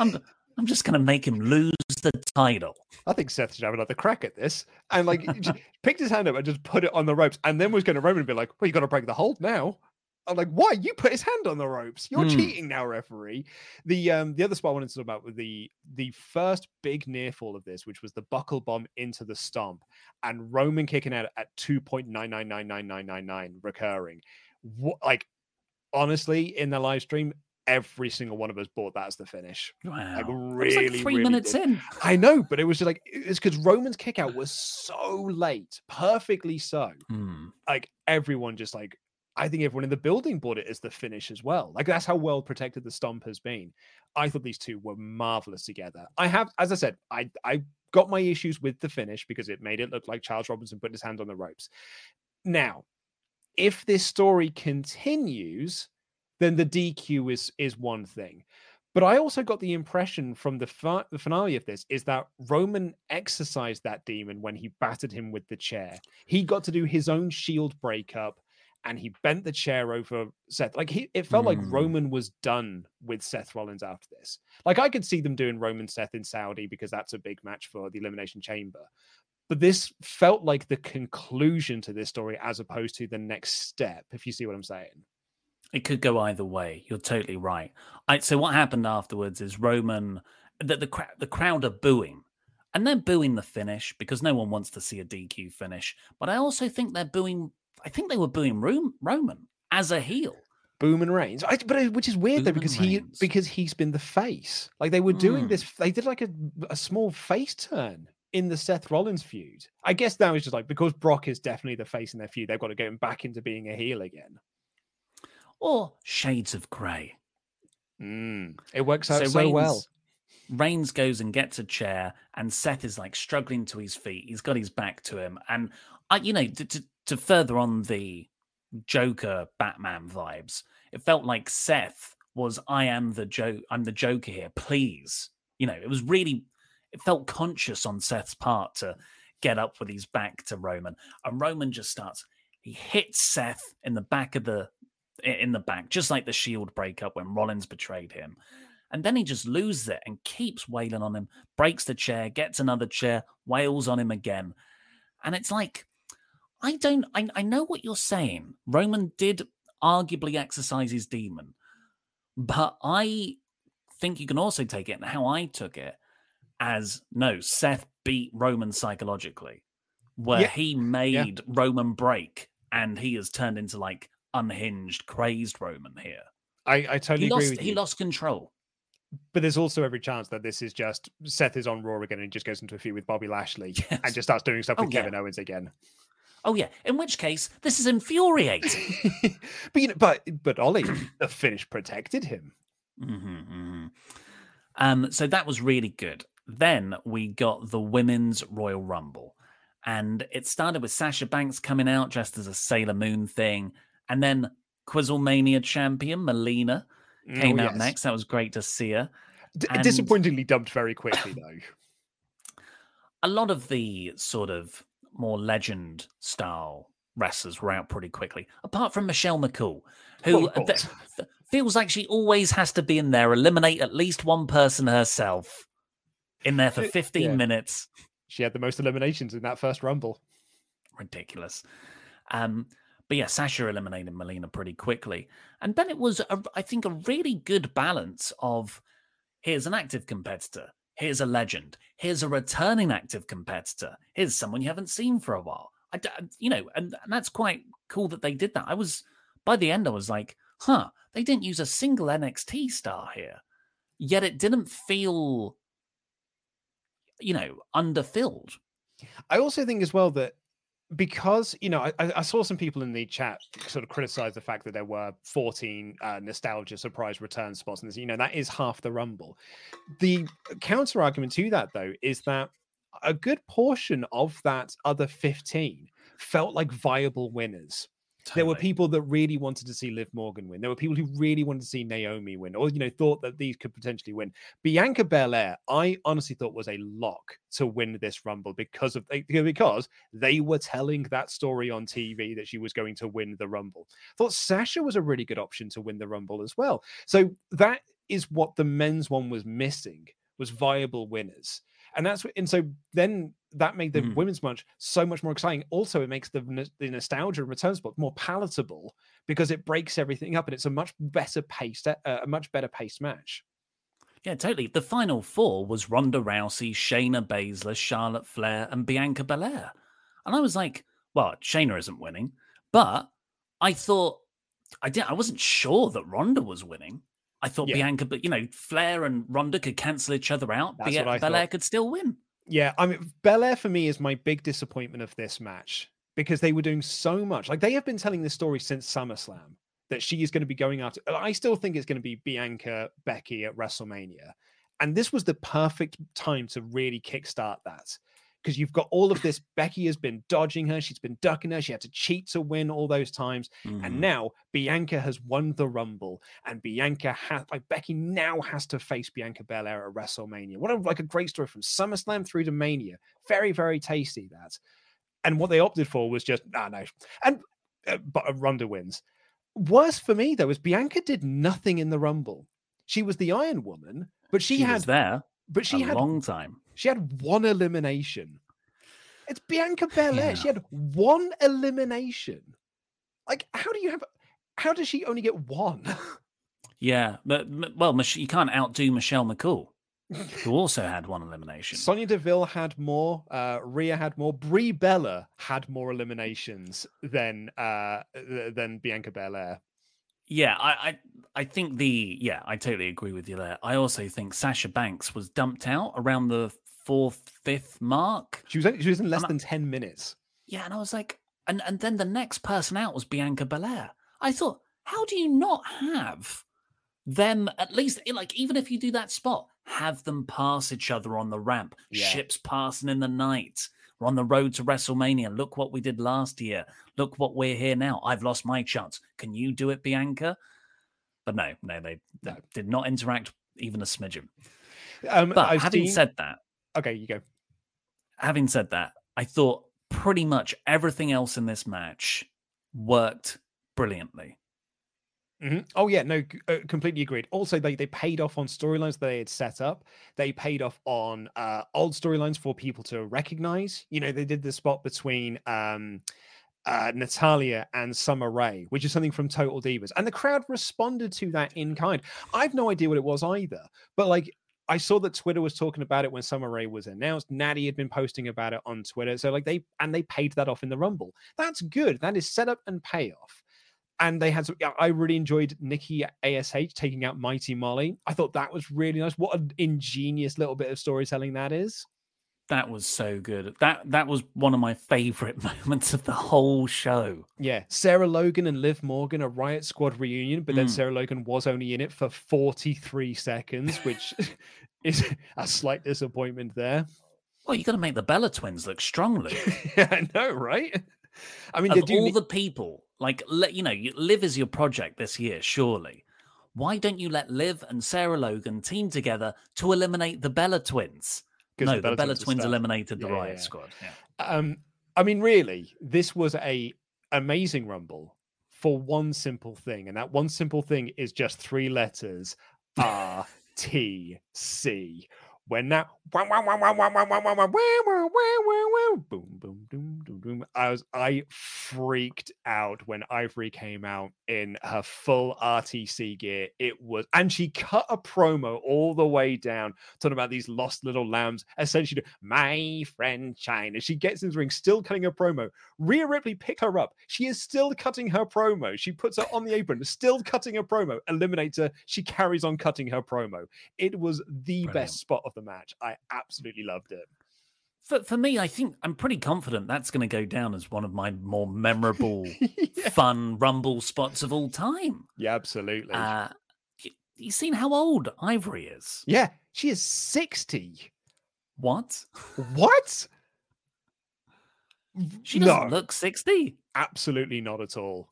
S1: I'm, I'm just going to make him lose the title.
S2: I think Seth should have another crack at this. And like, picked his hand up and just put it on the ropes, and then was going to Roman and be like, "Well, you got to break the hold now." I'm like, why? You put his hand on the ropes. You're
S1: Hmm.
S2: cheating now, referee. The um the other spot I wanted to talk about was the the first big near fall of this, which was the buckle bomb into the stomp, and Roman kicking out at two point nine nine nine nine nine nine nine recurring. What like honestly, in the live stream, every single one of us bought that as the finish.
S1: Wow.
S2: Like really,
S1: like three
S2: really
S1: minutes
S2: did.
S1: in.
S2: I know, but it was just like it's because Roman's kick out was so late, perfectly so.
S1: Hmm.
S2: Like everyone just like I think everyone in the building bought it as the finish as well. Like that's how well protected the stomp has been. I thought these two were marvelous together. I have, as I said, I I got my issues with the finish because it made it look like Charles Robinson put his hand on the ropes. Now, if this story continues, then the DQ is is one thing. But I also got the impression from the, fi- the finale of this is that Roman exercised that demon when he battered him with the chair. He got to do his own shield breakup and he bent the chair over Seth. Like he, it felt like
S1: Hmm.
S2: Roman was done with Seth Rollins after this. Like I could see them doing Roman Seth in Saudi because that's a big match for the Elimination Chamber. But this felt like the conclusion to this story as opposed to the next step, if you see what I'm saying.
S1: It could go either way. You're totally right. I, so what happened afterwards is Roman that the cra- the crowd are booing, and they're booing the finish because no one wants to see a DQ finish. But I also think they're booing. I think they were booing Ro- Roman as a heel.
S2: Boom and Reigns, I, but which is weird though
S1: Boom and
S2: because he
S1: Reigns.
S2: because he's been the face. Like they were doing
S1: Mm.
S2: this, they did like a a small face turn in the Seth Rollins feud. I guess now it's just like because Brock is definitely the face in their feud, they've got to get him back into being a heel again.
S1: Or shades of grey.
S2: Mm, it works out so, well.
S1: Reigns goes and gets a chair, and Seth is like struggling to his feet. He's got his back to him, and I, you know, to, to, to further on the Joker Batman vibes, it felt like Seth was, "I am the joke. I'm the Joker here. Please." You know, it was really, it felt conscious on Seth's part to get up with his back to Roman, and Roman just starts. He hits Seth in the back of the in the back, just like the Shield breakup when Rollins betrayed him. And then he just loses it and keeps wailing on him, breaks the chair, gets another chair, wails on him again. And it's like, I don't, I, I know what you're saying. Roman did arguably exercise his demon, but I think you can also take it, and how I took it, as no, Seth beat Roman psychologically, where
S2: Yeah.
S1: he made Roman break and he has turned into like unhinged, crazed Roman here.
S2: I, I totally
S1: He
S2: agree
S1: lost, he
S2: you.
S1: lost control.
S2: But there's also every chance that this is just Seth is on Raw again and just goes into a feud with Bobby Lashley and just starts doing stuff
S1: Oh,
S2: with
S1: yeah.
S2: Kevin Owens again.
S1: Oh yeah, in which case this is infuriating.
S2: but you know, but but Oli, the finish protected him.
S1: hmm Um, so that was really good. Then we got the women's Royal Rumble, and it started with Sasha Banks coming out dressed as a Sailor Moon thing, and then Quizzlemania champion Melina came
S2: Oh,
S1: out
S2: yes.
S1: next. That was great to see her.
S2: D-
S1: and-
S2: Disappointingly dumped very quickly though.
S1: a lot of the sort of more legend style wrestlers were out pretty quickly, apart from Michelle McCool, who
S2: of
S1: th- th- feels like she always has to be in there, eliminate at least one person herself in there for
S2: Uh,
S1: 15
S2: yeah.
S1: minutes.
S2: She had the most eliminations in that first rumble.
S1: Ridiculous. Um, but yeah, Sasha eliminated Melina pretty quickly. And then it was, a, I think, a really good balance of here's an active competitor, here's a legend, here's a returning active competitor, here's someone you haven't seen for a while. I, you know, and, and that's quite cool that they did that. I was, by the end, I was like, huh, they didn't use a single NXT star here. Yet it didn't feel, you know, underfilled.
S2: I also think as well that because you know I, I saw some people in the chat sort of criticize the fact that there were 14 uh, nostalgia surprise return spots and this you know that is half the rumble. The counter argument to that though is that a good portion of that other 15 felt like viable winners There were people that really wanted to see Liv Morgan win. There were people who really wanted to see Naomi win, or you know, thought that these could potentially win. Bianca Belair, I honestly thought was a lock to win this Rumble because of eh, because they were telling that story on TV that she was going to win the Rumble. Thought Sasha was a really good option to win the Rumble as well. So that is what the men's one was missing was viable winners. And that's what, and so then that made the
S1: Mhm.
S2: women's match so much more exciting. Also, it makes the, the nostalgia and return spot more palatable because it breaks everything up and it's a much better paced, uh, a much better paced match.
S1: Yeah, totally. The final four was Ronda Rousey, Shayna Baszler, Charlotte Flair, and Bianca Belair. And I was like, well, Shayna isn't winning, but I thought I did I wasn't sure that Ronda was winning. I thought
S2: Yeah.
S1: Bianca, but you know, Flair and Ronda could cancel each other out.
S2: That's
S1: Bia-
S2: what I
S1: Belair
S2: thought.
S1: could still win.
S2: Yeah, I mean, Belair for me is my big disappointment of this match because they were doing so much. Like they have been telling this story since SummerSlam that she is going to be going after. I still think it's going to be Bianca Becky at WrestleMania, and this was the perfect time to really kickstart that because you've got all of this. Becky has been dodging her, she's been ducking her, she had to cheat to win all those times,
S1: Mhm.
S2: and now Bianca has won the Rumble, and Bianca has like Becky now has to face Bianca Belair at WrestleMania. What a like a great story from SummerSlam through to Mania. Very very tasty that. And what they opted for was just no no, and uh, but uh, Ronda wins. Worse for me though is Bianca did nothing in the Rumble. She was the Iron Woman, but she,
S1: she
S2: had
S1: was there
S2: but she
S1: a
S2: had
S1: long time.
S2: She had one elimination. It's Bianca Belair. She had one elimination. Like, how do you have? How does she only get one?
S1: Yeah, but well, you can't outdo Michelle McCool, who also had one elimination.
S2: Sonya Deville had more. Uh, Rhea had more. Brie Bella had more eliminations than uh, than Bianca Belair.
S1: Yeah, I, I I think the yeah, I totally agree with you there. I also think Sasha Banks was dumped out around the fourth, fifth mark.
S2: She was only, she was in less
S1: And I-
S2: than ten minutes.
S1: Yeah, and I was like, and and then the next person out was Bianca Belair. I thought, how do you not have them at least like even if you do that spot, have them pass each other on the ramp,
S2: Yeah.
S1: ships passing in the night. We're on the road to WrestleMania. Look what we did last year. Look what we're here now. I've lost my chance. Can you do it, Bianca? But no, no, they, they did not interact even a smidgen.
S2: Um,
S1: But
S2: I've
S1: having
S2: seen-
S1: said that,
S2: okay, you go.
S1: having said that, I thought pretty much everything else in this match worked brilliantly.
S2: Mhm. Oh yeah, no, uh, completely agreed. Also, they they paid off on storylines they had set up. They paid off on uh, old storylines for people to recognize. You know, they did the spot between um, uh, Natalya and Summer Rae, which is something from Total Divas, and the crowd responded to that in kind. I've no idea what it was either, but like. I saw that Twitter was talking about it when Summer Rae was announced. Natty had been posting about it on Twitter. So like they and they paid that off in the Rumble. That's good. That is setup and payoff and they had some, I really enjoyed Nikki Ash taking out Mighty Molly. I thought that was really nice. What an ingenious little bit of storytelling that is.
S1: That was so good. That that was one of my favorite moments of the whole show.
S2: Yeah, Sarah Logan and Liv Morgan a Riot Squad reunion, but then
S1: Mm.
S2: Sarah Logan was only in it for 43 seconds, which is a slight disappointment there.
S1: Well, you got to make the Bella twins look strong, Luke.
S2: yeah, I know, right? I mean,
S1: of
S2: do
S1: all
S2: need-
S1: the people, like let you know, Liv is your project this year, surely. Why don't you let Liv and Sarah Logan team together to eliminate the Bella twins? No,
S2: the Bella
S1: Bella,
S2: Twins
S1: twins eliminated the
S2: yeah,
S1: Riot
S2: yeah.
S1: Squad. Yeah.
S2: um i mean really this was a amazing rumble for one simple thing and that one simple thing is just three letters r t c when that boom boom boom boom boom i was i freaked out when ivory came out in her full rtc gear it was and she cut a promo all the way down talking about these lost little lambs essentially my friend china she gets in the ring still cutting her promo Rhea ripley picked her up she is still cutting her promo she puts her on the apron still cutting her promo eliminates her she carries on cutting her promo it was the
S1: Brilliant.
S2: best spot of the match. I absolutely loved it.
S1: For, for me, I think I'm pretty confident that's going to go down as one of my more memorable,
S2: yeah.
S1: fun Rumble spots of all time.
S2: yeah, absolutely.
S1: Uh, you, you seen how old Ivory is?
S2: yeah, she is 60.
S1: What?
S2: What?
S1: She doesn't
S2: no,
S1: look 60.
S2: absolutely not at all.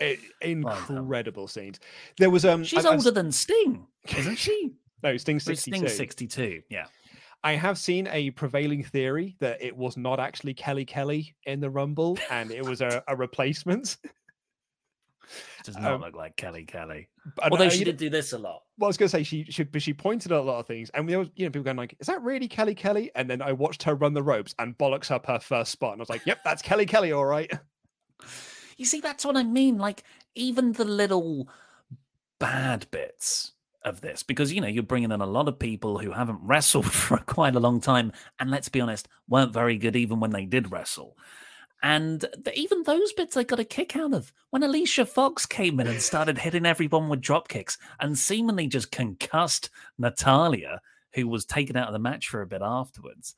S2: I-
S1: Well
S2: incredible scenes. There was um,
S1: She's
S2: I- I-
S1: older than Sting, isn't she?
S2: No Sting
S1: Or is
S2: sixty
S1: Sting 62. Yeah.
S2: I have seen a prevailing theory that it was not actually Kelly Kelly in the Rumble, and it was a, a replacement.
S1: Does not
S2: Um,
S1: look like Kelly Kelly. Although she did do this a lot.
S2: Well, I was going to say she she but she pointed at a lot of things, and there was you know people going like, "Is that really Kelly Kelly?" And then I watched her run the ropes and bollocks up her first spot, and I was like, "Yep, that's Kelly Kelly, all right."
S1: You see, that's what I mean. Like, even the little bad bits of this, because, you know, you're bringing in a lot of people who haven't wrestled for quite a long time. And let's be honest, weren't very good even when they did wrestle. And th- even those bits I got a kick out of. When Alicia Fox came in and started hitting everyone with drop kicks and seemingly just concussed Natalya, who was taken out of the match for a bit afterwards.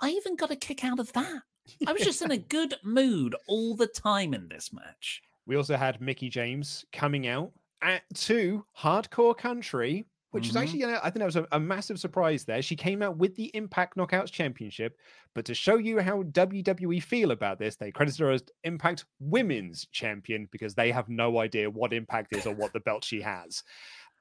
S1: I even got a kick out of that. I was just in a good mood all the time in this match.
S2: We also had Mickie James coming out at to Hardcore Country, which is
S1: Mhm.
S2: actually, you know, I think that was a, a massive surprise there. She came out with the Impact Knockouts Championship, but to show you how WWE feel about this, they credited her as Impact Women's Champion because they have no idea what Impact is or what the belt she has.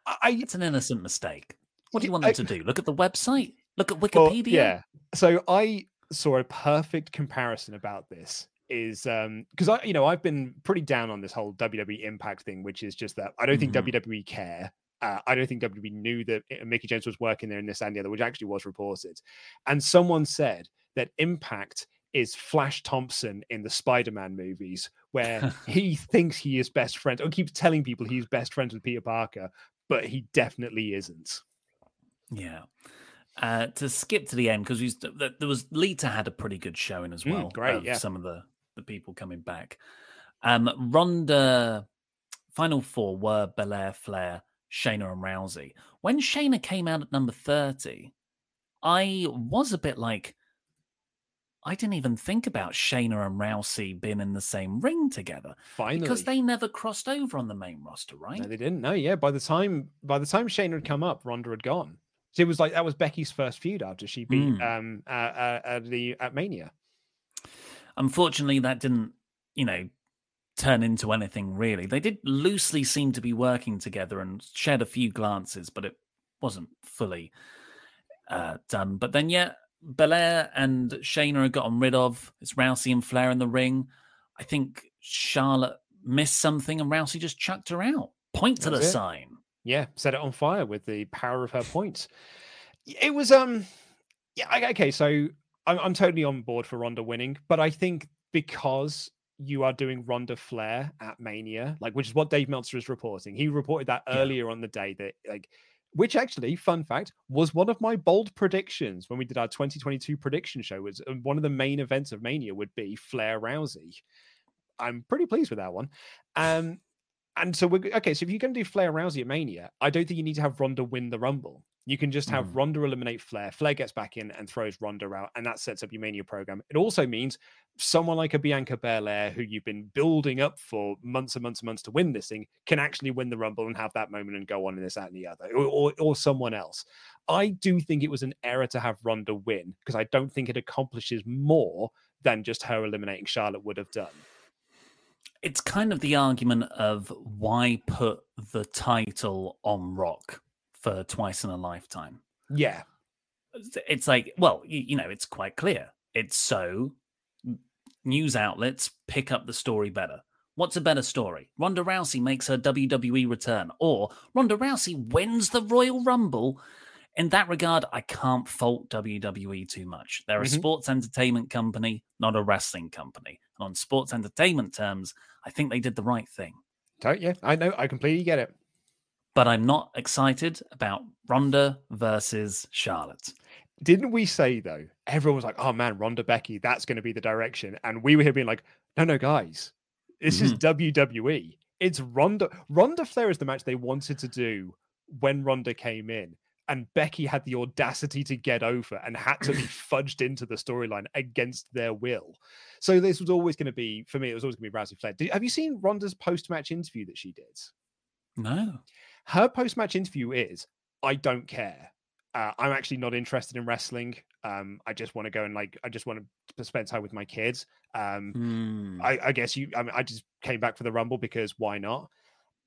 S2: I,
S1: It's an innocent mistake. What do you want
S2: I-
S1: them to do? Look at the website? Look at
S2: Well,
S1: Wikipedia?
S2: yeah. So I saw a perfect comparison about this is um because I you know I've been pretty down on this whole WWE Impact thing, which is just that I don't
S1: Mhm.
S2: think WWE care. Uh, I don't think WWE knew that uh, Mickie James was working there in this and the other, which actually was reported. And someone said that Impact is Flash Thompson in the Spider-Man movies, where he thinks he is best friends or keeps telling people he's best friends with Peter Parker, but he definitely isn't.
S1: Yeah. Uh, to skip to the end because there was Lita had a pretty good showing as
S2: Mm,
S1: well.
S2: great,
S1: of
S2: yeah.
S1: Some of the the people coming back. Um, Ronda final four were Belair, Flair, Shayna, and Rousey. When Shayna came out at number thirty, I was a bit like, I didn't even think about Shayna and Rousey being in the same ring together
S2: Finally,
S1: because they never crossed over on the main roster, right?
S2: No, they didn't. No, yeah. By the time by the time Shayna had come up, Ronda had gone. So it was like that was Becky's first feud after she beat
S1: Mm.
S2: um uh, uh, at the at Mania.
S1: Unfortunately, that didn't, you know, turn into anything really. They did loosely seem to be working together and shared a few glances, but it wasn't fully uh, done. But then, yeah, Belair and Shayna are gotten rid of. It's Rousey and Flair in the ring. I think Charlotte missed something and Rousey just chucked her out. Point to the
S2: That's it.
S1: sign.
S2: Yeah, set it on fire with the power of her points. It was um yeah okay. So I'm I'm totally on board for Ronda winning, but I think because you are doing Ronda Flair at Mania, like which is what Dave Meltzer is reporting. He reported that
S1: Yeah.
S2: earlier on the day that like which actually, fun fact, was one of my bold predictions when we did our 2022 prediction show. Was uh, one of the main events of Mania would be Flair Rousey. I'm pretty pleased with that one. Um, and so we're okay. So if you're going to do Flair Rousey at Mania, I don't think you need to have Ronda win the Rumble. You can just have
S1: Mm.
S2: Ronda eliminate Flair. Flair gets back in and throws Ronda out, and that sets up your Mania program. It also means someone like a Bianca Belair, who you've been building up for months and months and months to win this thing, can actually win the Rumble and have that moment and go on in this, that, and the other, or, or, or someone else. I do think it was an error to have Ronda win because I don't think it accomplishes more than just her eliminating Charlotte would have done.
S1: It's kind of the argument of why put the title on Rock for twice in a lifetime.
S2: Yeah,
S1: it's like well you, you know it's quite clear it's so news outlets pick up the story better what's a better story ronda rousey makes her wwe return or ronda rousey wins the royal rumble in that regard i can't fault wwe too much they're a
S2: Mhm.
S1: sports entertainment company not a wrestling company and on sports entertainment terms i think they did the right thing
S2: don't you? I know. I completely get it.
S1: But i'm not excited about ronda versus charlotte
S2: Didn't we say though? Everyone was like, "Oh man, Ronda Becky, that's going to be the direction," and we were here being like, "No, no, guys, this is mm-hmm. WWE. It's Ronda. Ronda Flair is the match they wanted to do when Ronda came in, and Becky had the audacity to get over and had to be fudged into the storyline against their will. So this was always going to be for me. It was always going to be Rousey Flair. Did, have you seen Ronda's post-match interview that she did?
S1: no
S2: her post-match interview is i don't care Uh, I'm actually not interested in wrestling. Um, I just want to go and like, I just want to spend time with my kids. Um,
S1: Mm.
S2: I, I guess you. I mean, I just came back for the Rumble because why not?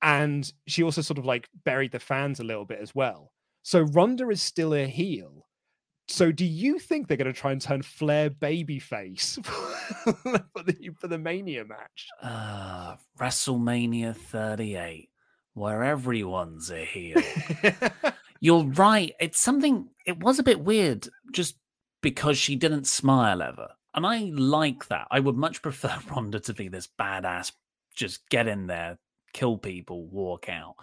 S2: And she also sort of like buried the fans a little bit as well. So Ronda is still a heel. So do you think they're going to try and turn Flair babyface for the for the Mania match?
S1: Uh, WrestleMania 38, where everyone's a heel. You're right. It's something, it was a bit weird just because she didn't smile ever. And I like that. I would much prefer Ronda to be this badass, just get in there, kill people, walk out.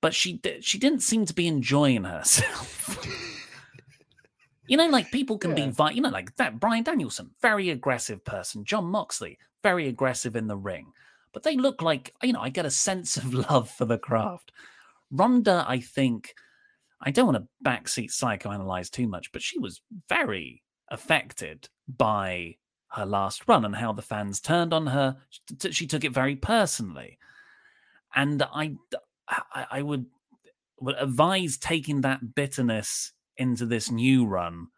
S1: But she di- she didn't seem to be enjoying herself. you know, like people can
S2: Yeah.
S1: be, vi- you know, like that. Bryan Danielson, very aggressive person. Jon Moxley, very aggressive in the ring. But they look like, you know, I get a sense of love for the craft. Ronda, I think, I don't want to backseat psychoanalyze too much, but she was very affected by her last run and how the fans turned on her. She took it very personally, and I, I, I would would advise taking that bitterness into this new run.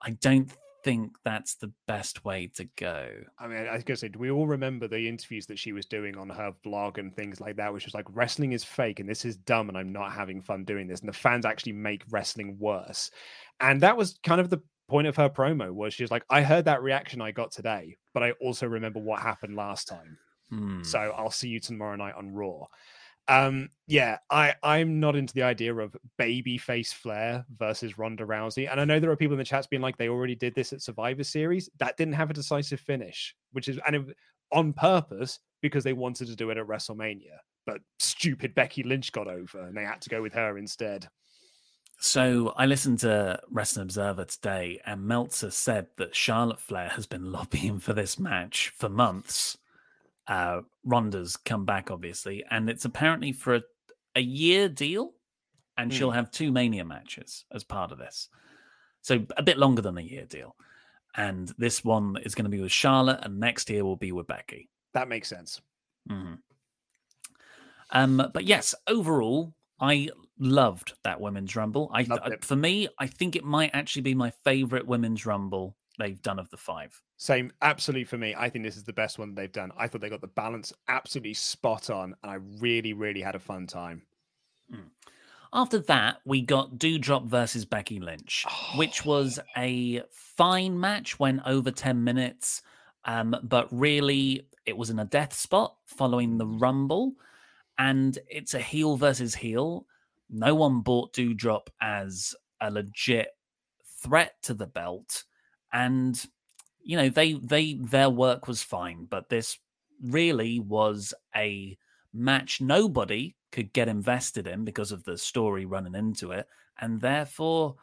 S1: I don't think that's the best way to go.
S2: I mean, I was gonna say, do we all remember the interviews that she was doing on her blog and things like that, which was like wrestling is fake and this is dumb and I'm not having fun doing this, and the fans actually make wrestling worse. And that was kind of the point of her promo was she was like, I heard that reaction I got today, but I also remember what happened last time.
S1: Hmm.
S2: So I'll see you tomorrow night on Raw. Um, yeah, I I'm not into the idea of babyface Flair versus Ronda Rousey, and I know there are people in the chats being like they already did this at Survivor Series. That didn't have a decisive finish, which is and it, on purpose because they wanted to do it at WrestleMania. But stupid Becky Lynch got over, and they had to go with her instead.
S1: So I listened to Wrestling Observer today, and Meltzer said that Charlotte Flair has been lobbying for this match for months. Uh, Ronda's come back, obviously, and it's apparently for a, a year deal, and she'll have two Mania matches as part of this. So a bit longer than a year deal. And this one is going to be with Charlotte, and next year will be with Becky.
S2: That makes sense.
S1: hmm Um, but yes, overall, I loved that women's rumble. I, I- for me, I think it might actually be my favorite women's rumble they've done of the five.
S2: Same, absolutely for me. I think this is the best one they've done. I thought they got the balance absolutely spot on, and I really, really had a fun time.
S1: After that, we got Doudrop versus Becky Lynch, which was a fine match, went over 10 minutes, um, but really it was in a death spot following the Rumble. And it's a heel versus heel. No one bought Doudrop as a legit threat to the belt. And, you know, they they their work was fine, but this really was a match nobody could get invested in because of the story running into it, and therefore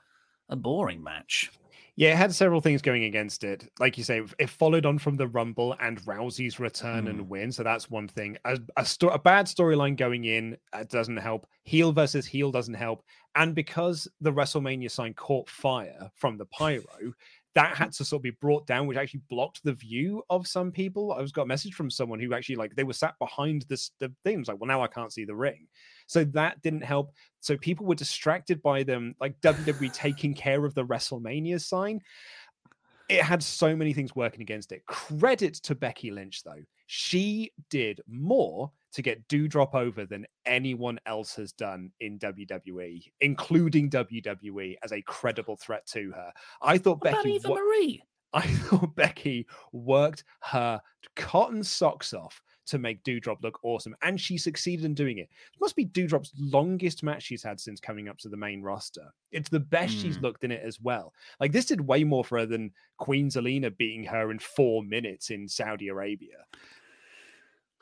S1: a boring match.
S2: Yeah, it had several things going against it. Like you say, it followed on from the Rumble and Rousey's return
S1: Mm.
S2: and win. So that's one thing. A, a, sto- a bad storyline going in uh, doesn't help. Heel versus heel doesn't help. And because the WrestleMania sign caught fire from the pyro, that had to sort of be brought down, which actually blocked the view of some people. I was got a message from someone who actually like they were sat behind this the thing. It was like, well, now I can't see the ring. So that didn't help. So people were distracted by them, like WWE taking care of the WrestleMania sign. It had so many things working against it. Credit to Becky Lynch, though. She did more to get Doudrop over than anyone else has done in WWE, including WWE as a credible threat to her. I thought
S1: What about
S2: Becky
S1: Eva
S2: wa-
S1: Marie?
S2: I thought Becky worked her cotton socks off to make Doudrop look awesome, and she succeeded in doing it. It must be Doudrop's longest match she's had since coming up to the main roster. It's the best she's
S1: Mm.
S2: looked in it as well. Like this did way more for her than Queen Zelina beating her in four minutes in Saudi Arabia.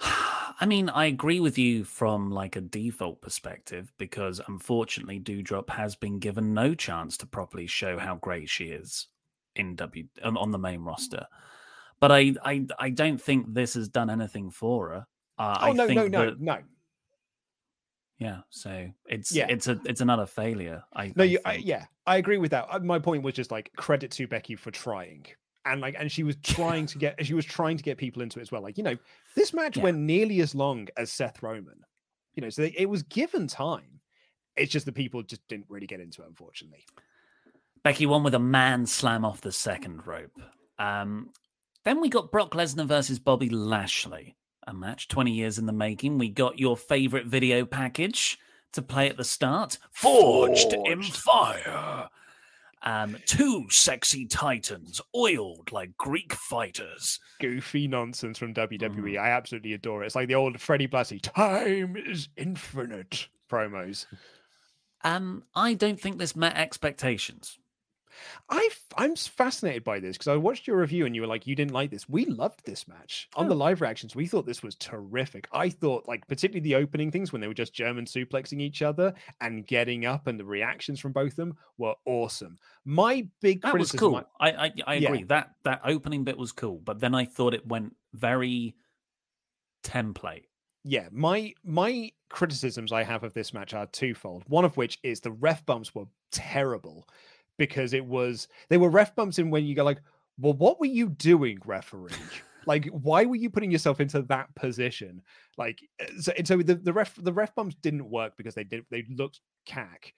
S1: I mean, I agree with you from like a default perspective because unfortunately, Doudrop has been given no chance to properly show how great she is in W on the main roster. But I, I, I don't think this has done anything for her. Uh,
S2: Oh
S1: I
S2: no,
S1: think
S2: no, no,
S1: that-
S2: no,
S1: Yeah, so it's
S2: Yeah.
S1: it's a it's another failure. I
S2: no.
S1: I
S2: You, I, yeah, I agree with that. Uh, My point was just like credit to Becky for trying. And like, and she was trying to get, she was trying to get people into it as well. Like, you know, this match
S1: Yeah.
S2: went nearly as long as Seth Roman. You know, so they, it was given time. It's just the people just didn't really get into it, unfortunately.
S1: Becky won with a man slam off the second rope. Um, then we got Brock Lesnar versus Bobby Lashley, a match 20 years in the making. We got your favorite video package to play at the start Forged, in Fire. Um, two sexy titans, oiled like Greek fighters.
S2: Goofy nonsense from WWE. I absolutely adore it. It's like the old Freddie Blassie, time is infinite promos.
S1: Um, I don't think this met expectations.
S2: I I'm fascinated by this because I watched your review and you were like you didn't like this. We loved this match on the oh. live reactions. We thought this was terrific. I thought like particularly the opening things when they were just German suplexing each other and getting up and the reactions from both of them were awesome. My big
S1: That was
S2: criticism,
S1: cool. I I, I
S2: Yeah.
S1: agree. That that opening bit was cool, but then I thought it went very template.
S2: yeah, my my criticisms I have of this match are twofold. One of which is the ref bumps were terrible because it was they were ref bumps in when you go like, well, what were you doing, referee? like, why were you putting yourself into that position? Like, uh, so, and so the, the ref the ref bumps didn't work because they did they looked cack.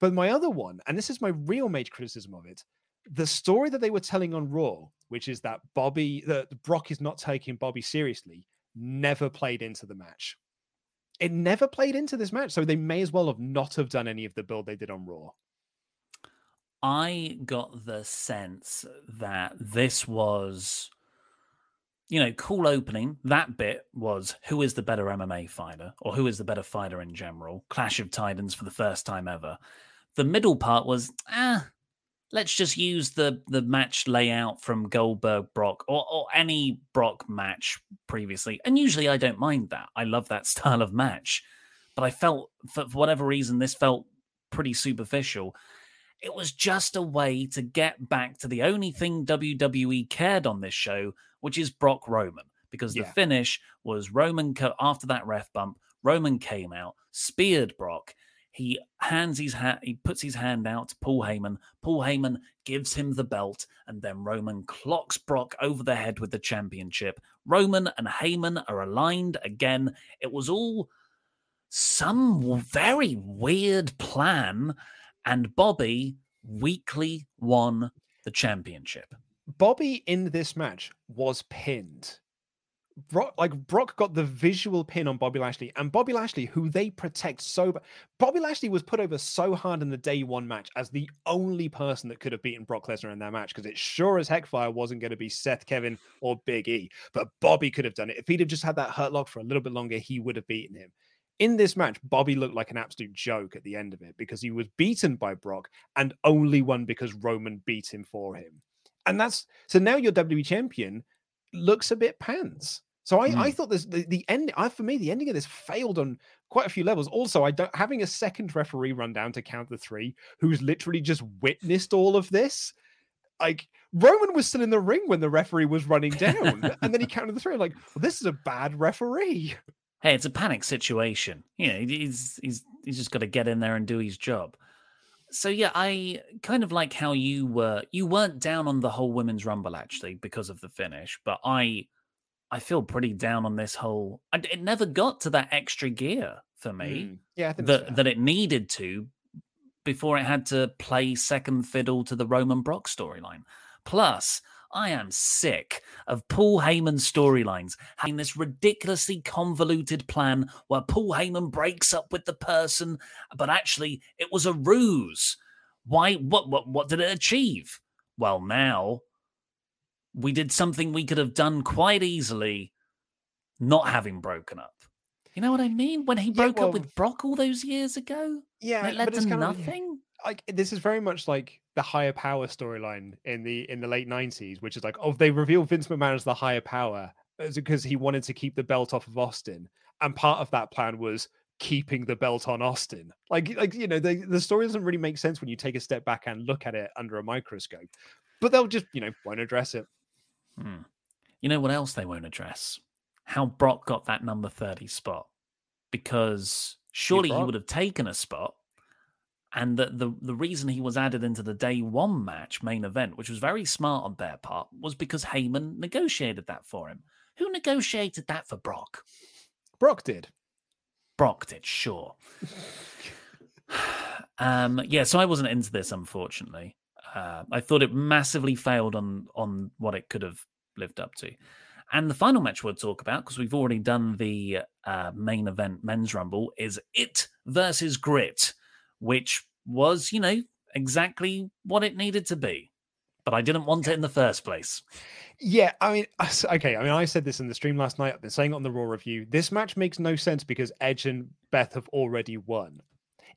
S2: But my other one, and this is my real major criticism of it, the story that they were telling on Raw, which is that Bobby, that Brock is not taking Bobby seriously, never played into the match. It never played into this match, so they may as well have not have done any of the build they did on Raw.
S1: I got the sense that this was, you know, cool opening. That bit was who is the better MMA fighter or who is the better fighter in general. Clash of Titans for the first time ever. The middle part was, ah, let's just use the the match layout from Goldberg Brock or, or any Brock match previously. And usually I don't mind that. I love that style of match. But I felt, for, for whatever reason, this felt pretty superficial. It was just a way to get back to the only thing WWE cared on this show, which is Brock Roman, because the finish was Roman after that ref bump. Roman came out, speared Brock. He hands his hat, he puts his hand out to Paul Heyman. Paul Heyman gives him the belt, and then Roman clocks Brock over the head with the championship. Roman and Heyman are aligned again. It was all some very weird plan, and Bobby weakly won the championship.
S2: Bobby in this match was pinned. Brock, like Brock got the visual pin on Bobby Lashley, and Bobby Lashley, who they protect so. Bobby Lashley was put over so hard in the day one match as the only person that could have beaten Brock Lesnar in that match because it sure as heck fire wasn't going to be Seth, Kevin, or Big E. But Bobby could have done it if he'd have just had that hurt lock for a little bit longer. He would have beaten him. In this match, Bobby looked like an absolute joke at the end of it because he was beaten by Brock and only won because Roman beat him for him. And that's so now your WWE champion looks a bit pants. So I, I hmm. thought this the, the end I, for me the ending of this failed on quite a few levels. Also, I don't having a second referee run down to count the three who's literally just witnessed all of this. Like Roman was still in the ring when the referee was running down, and then he counted the three. Like, well, this is a bad referee.
S1: Hey, it's a panic situation. You know, he's he's he's just got to get in there and do his job. So yeah, I kind of like how you were you weren't down on the whole women's rumble actually because of the finish, but I I feel pretty down on this whole. It never got to that extra gear for me
S2: Mm. Yeah, I think
S1: that
S2: fair.
S1: that it needed to before it had to play second fiddle to the Roman Brock storyline. Plus, I am sick of Paul Heyman's storylines having this ridiculously convoluted plan where Paul Heyman breaks up with the person, but actually it was a ruse. Why? What? What? What did it achieve? Well, now we did something we could have done quite easily, not having broken up. You know what I mean? When he
S2: Yeah,
S1: broke
S2: well-
S1: up with Brock all those years ago,
S2: yeah,
S1: it led to
S2: kind of-
S1: nothing.
S2: Like this is very much like the higher power storyline in the in the late 90s which is like oh they revealed vince mcmahon as the higher power because he wanted to keep the belt off of austin and part of that plan was keeping the belt on austin like like you know the, the story doesn't really make sense when you take a step back and look at it under a microscope but they'll just you know won't address it
S1: Hmm. You know what else they won't address? How Brock got that number 30 spot. Because surely he would have taken a spot. And that the, the reason he was added into the day one match main event, which was very smart on their part, was because Heyman negotiated that for him. Who negotiated that for Brock?
S2: brock did
S1: Brock did, sure. Um, yeah, so I wasn't into this, unfortunately. Uh, I thought it massively failed on on what it could have lived up to. And the final match we'll talk about, because we've already done the uh, main event men's rumble, is It versus Grit, which was, you know, exactly what it needed to be. But I didn't want it in the first place.
S2: Yeah, I mean, okay. I mean, I said this in the stream last night. I've been saying it on the Raw review. This match makes no sense because Edge and Beth have already won.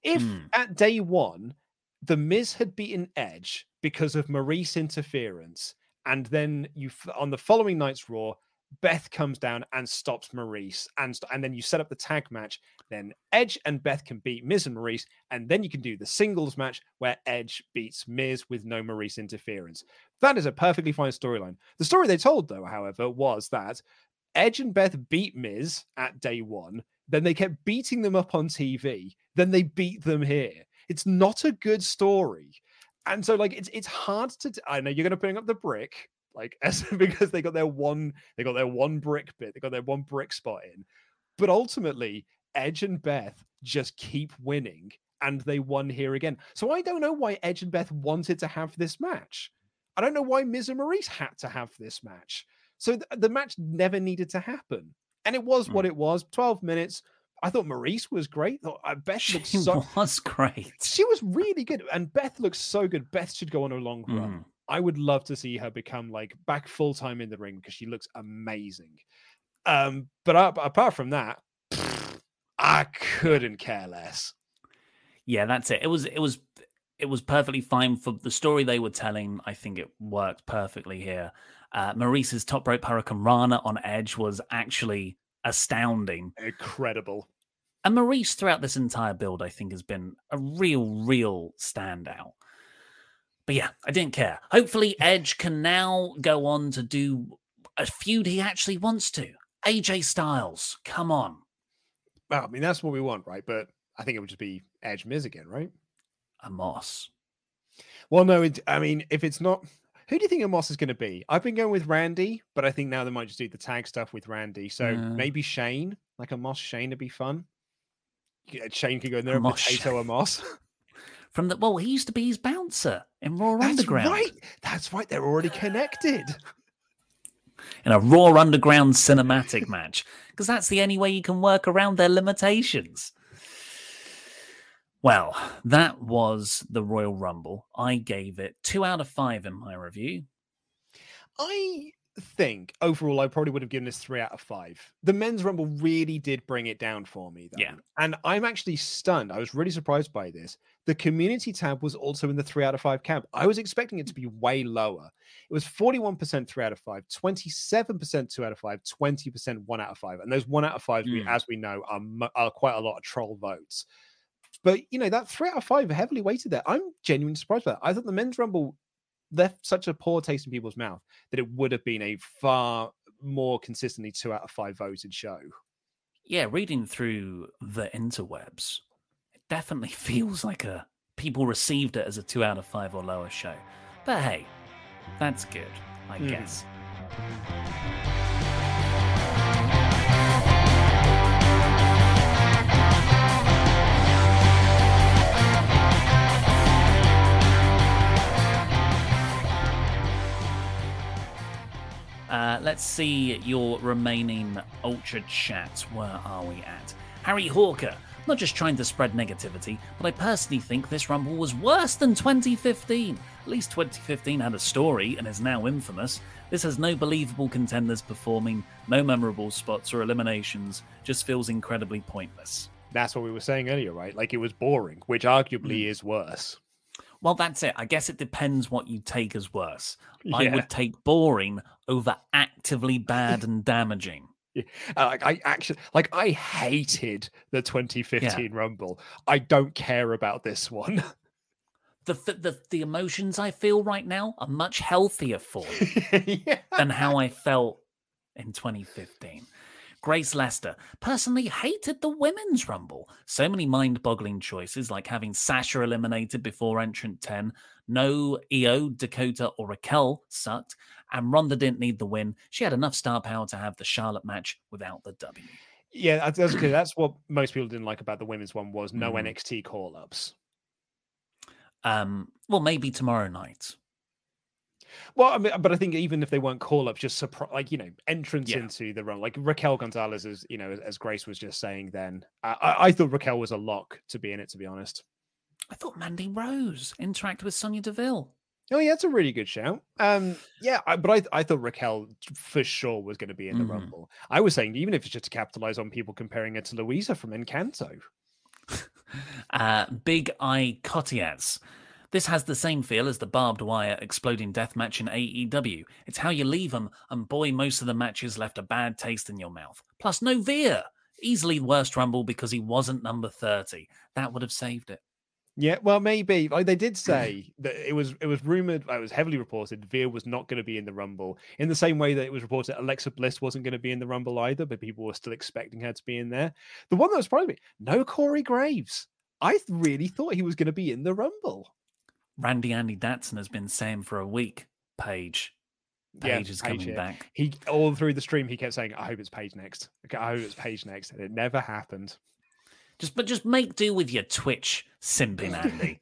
S2: If
S1: Mm.
S2: at day one, The Miz had beaten Edge because of Maurice interference, and then you on the following night's Raw, Beth comes down and stops Maurice, and st- and then you set up the tag match. Then Edge and Beth can beat Miz and Maurice, and then you can do the singles match where Edge beats Miz with no Maurice interference. That is a perfectly fine storyline. The story they told, though, however, was that Edge and Beth beat Miz at day one. Then they kept beating them up on TV. Then they beat them here. It's not a good story. And so, like, it's it's hard to. I know you're going to bring up the brick, like, because they got their one, they got their one brick bit, they got their one brick spot in. But ultimately, Edge and Beth just keep winning, and they won here again. So I don't know why Edge and Beth wanted to have this match. I don't know why Miz and Maurice had to have this match. So th- the match never needed to happen. And it was what it was 12 minutes. I thought Maurice was great. Thought- uh, Beth
S1: She
S2: looked so.
S1: was great.
S2: She was really good. And Beth looks so good. Beth should go on a long run.
S1: Mm.
S2: I would love to see her become like back full time in the ring because she looks amazing. Um, but a- apart from that, I couldn't care less.
S1: Yeah, that's it. It was it was it was perfectly fine for the story they were telling. I think it worked perfectly here. Uh, Maurice's top rope hurricanrana on Edge was actually astounding.
S2: Incredible.
S1: And Maurice throughout this entire build, I think, has been a real, real standout. But yeah, I didn't care. Hopefully, Edge can now go on to do a feud he actually wants to. AJ Styles, come on.
S2: Well, I mean, that's what we want, right? But I think it would just be Edge Miz again, right?
S1: Omos.
S2: Well, no, it, I mean, if it's not, who do you think Omos is going to be? I've been going with Randy, but I think now they might just do the tag stuff with Randy. So
S1: Yeah.
S2: maybe Shane, like Omos Shane, would be fun. Shane could go in there,
S1: Omos
S2: potato
S1: Shane.
S2: Omos.
S1: From the well, he used to be his bouncer in Raw Underground.
S2: That's
S1: Underground.
S2: right. That's right. They're already connected.
S1: in a Raw Underground cinematic match because that's the only way you can work around their limitations. Well, that was the Royal Rumble. I gave it two out of five in my review.
S2: I think overall, I probably would have given this three out of five. The men's rumble really did bring it down for me, though.
S1: Yeah.
S2: And I'm actually stunned. I was really surprised by this. The community tab was also in the three out of five camp. I was expecting it to be way lower. It was 41% three out of five, 27% two out of five, 20% one out of five. And those one out of fives, we,
S1: Mm.
S2: as we know, are, are quite a lot of troll votes. But you know, that three out of five heavily weighted there. I'm genuinely surprised by that. I thought the men's rumble left such a poor taste in people's mouth that it would have been a far more consistently two out of five voted show.
S1: Yeah, reading through the interwebs, it definitely feels like a people received it as a two out of five or lower show. But hey, that's good, I
S2: Mhm.
S1: guess. Uh, let's see your remaining ultra chats. Where are we at? Harry Hawker. Not just trying to spread negativity, but I personally think this Rumble was worse than 2015. At least 2015 had a story and is now infamous. This has no believable contenders performing, no memorable spots or eliminations, just feels incredibly pointless.
S2: That's what we were saying earlier, right? Like it was boring, which arguably is worse.
S1: Well, that's it. I guess it depends what you take as worse. I would take boring over actively bad and damaging.
S2: Uh, Like I actually, like I hated the 2015 Rumble. I don't care about this one.
S1: The, the the emotions I feel right now are much healthier for me
S2: yeah.
S1: than how I felt in 2015. Grace Lester personally hated the women's rumble. So many mind-boggling choices, like having Sasha eliminated before entrant 10. No Io, Dakota, or Raquel sucked, and Ronda didn't need the win. She had enough star power to have the Charlotte match without the W.
S2: Yeah, that's, that's good. That's what most people didn't like about the women's one was no
S1: Mm.
S2: NXT call ups.
S1: Um, well, maybe tomorrow night.
S2: Well, I mean, but I think even if they weren't call ups, just surprise, like you know, entrance
S1: Yeah.
S2: into the run, like Raquel Gonzalez, as you know, as, Grace was just saying. Then uh, I, I thought Raquel was a lock to be in it. To be honest.
S1: I thought Mandy Rose interact with Sonya Deville.
S2: Oh yeah, that's a really good shout. Um, yeah, I, but I I thought Raquel for sure was going to be in the
S1: Mhm.
S2: Rumble. I was saying even if it's just to capitalize on people comparing her to Luisa from Encanto.
S1: Uh, Big Eye Cotiaz. This has the same feel as the barbed wire exploding death match in AEW. It's how you leave them, and boy, most of the matches left a bad taste in your mouth. Plus, no Veer. Easily the worst Rumble because he wasn't number 30. That would have saved it.
S2: Yeah, well, maybe. They did say that it was it was rumored, it was heavily reported Veer was not going to be in the Rumble. In the same way that it was reported Alexa Bliss wasn't going to be in the Rumble either, but people were still expecting her to be in there. The one that was probably no Corey Graves. I really thought he was going to be in the Rumble.
S1: Randy Andy Datson has been saying for a week, Paige.
S2: Yeah,
S1: is
S2: Paige,
S1: coming
S2: yeah.
S1: back.
S2: He all through the stream he kept saying, "I hope it's Paige next. Okay, I hope it's Paige next," and it never happened.
S1: Just but just make do with your Twitch simping, Andy.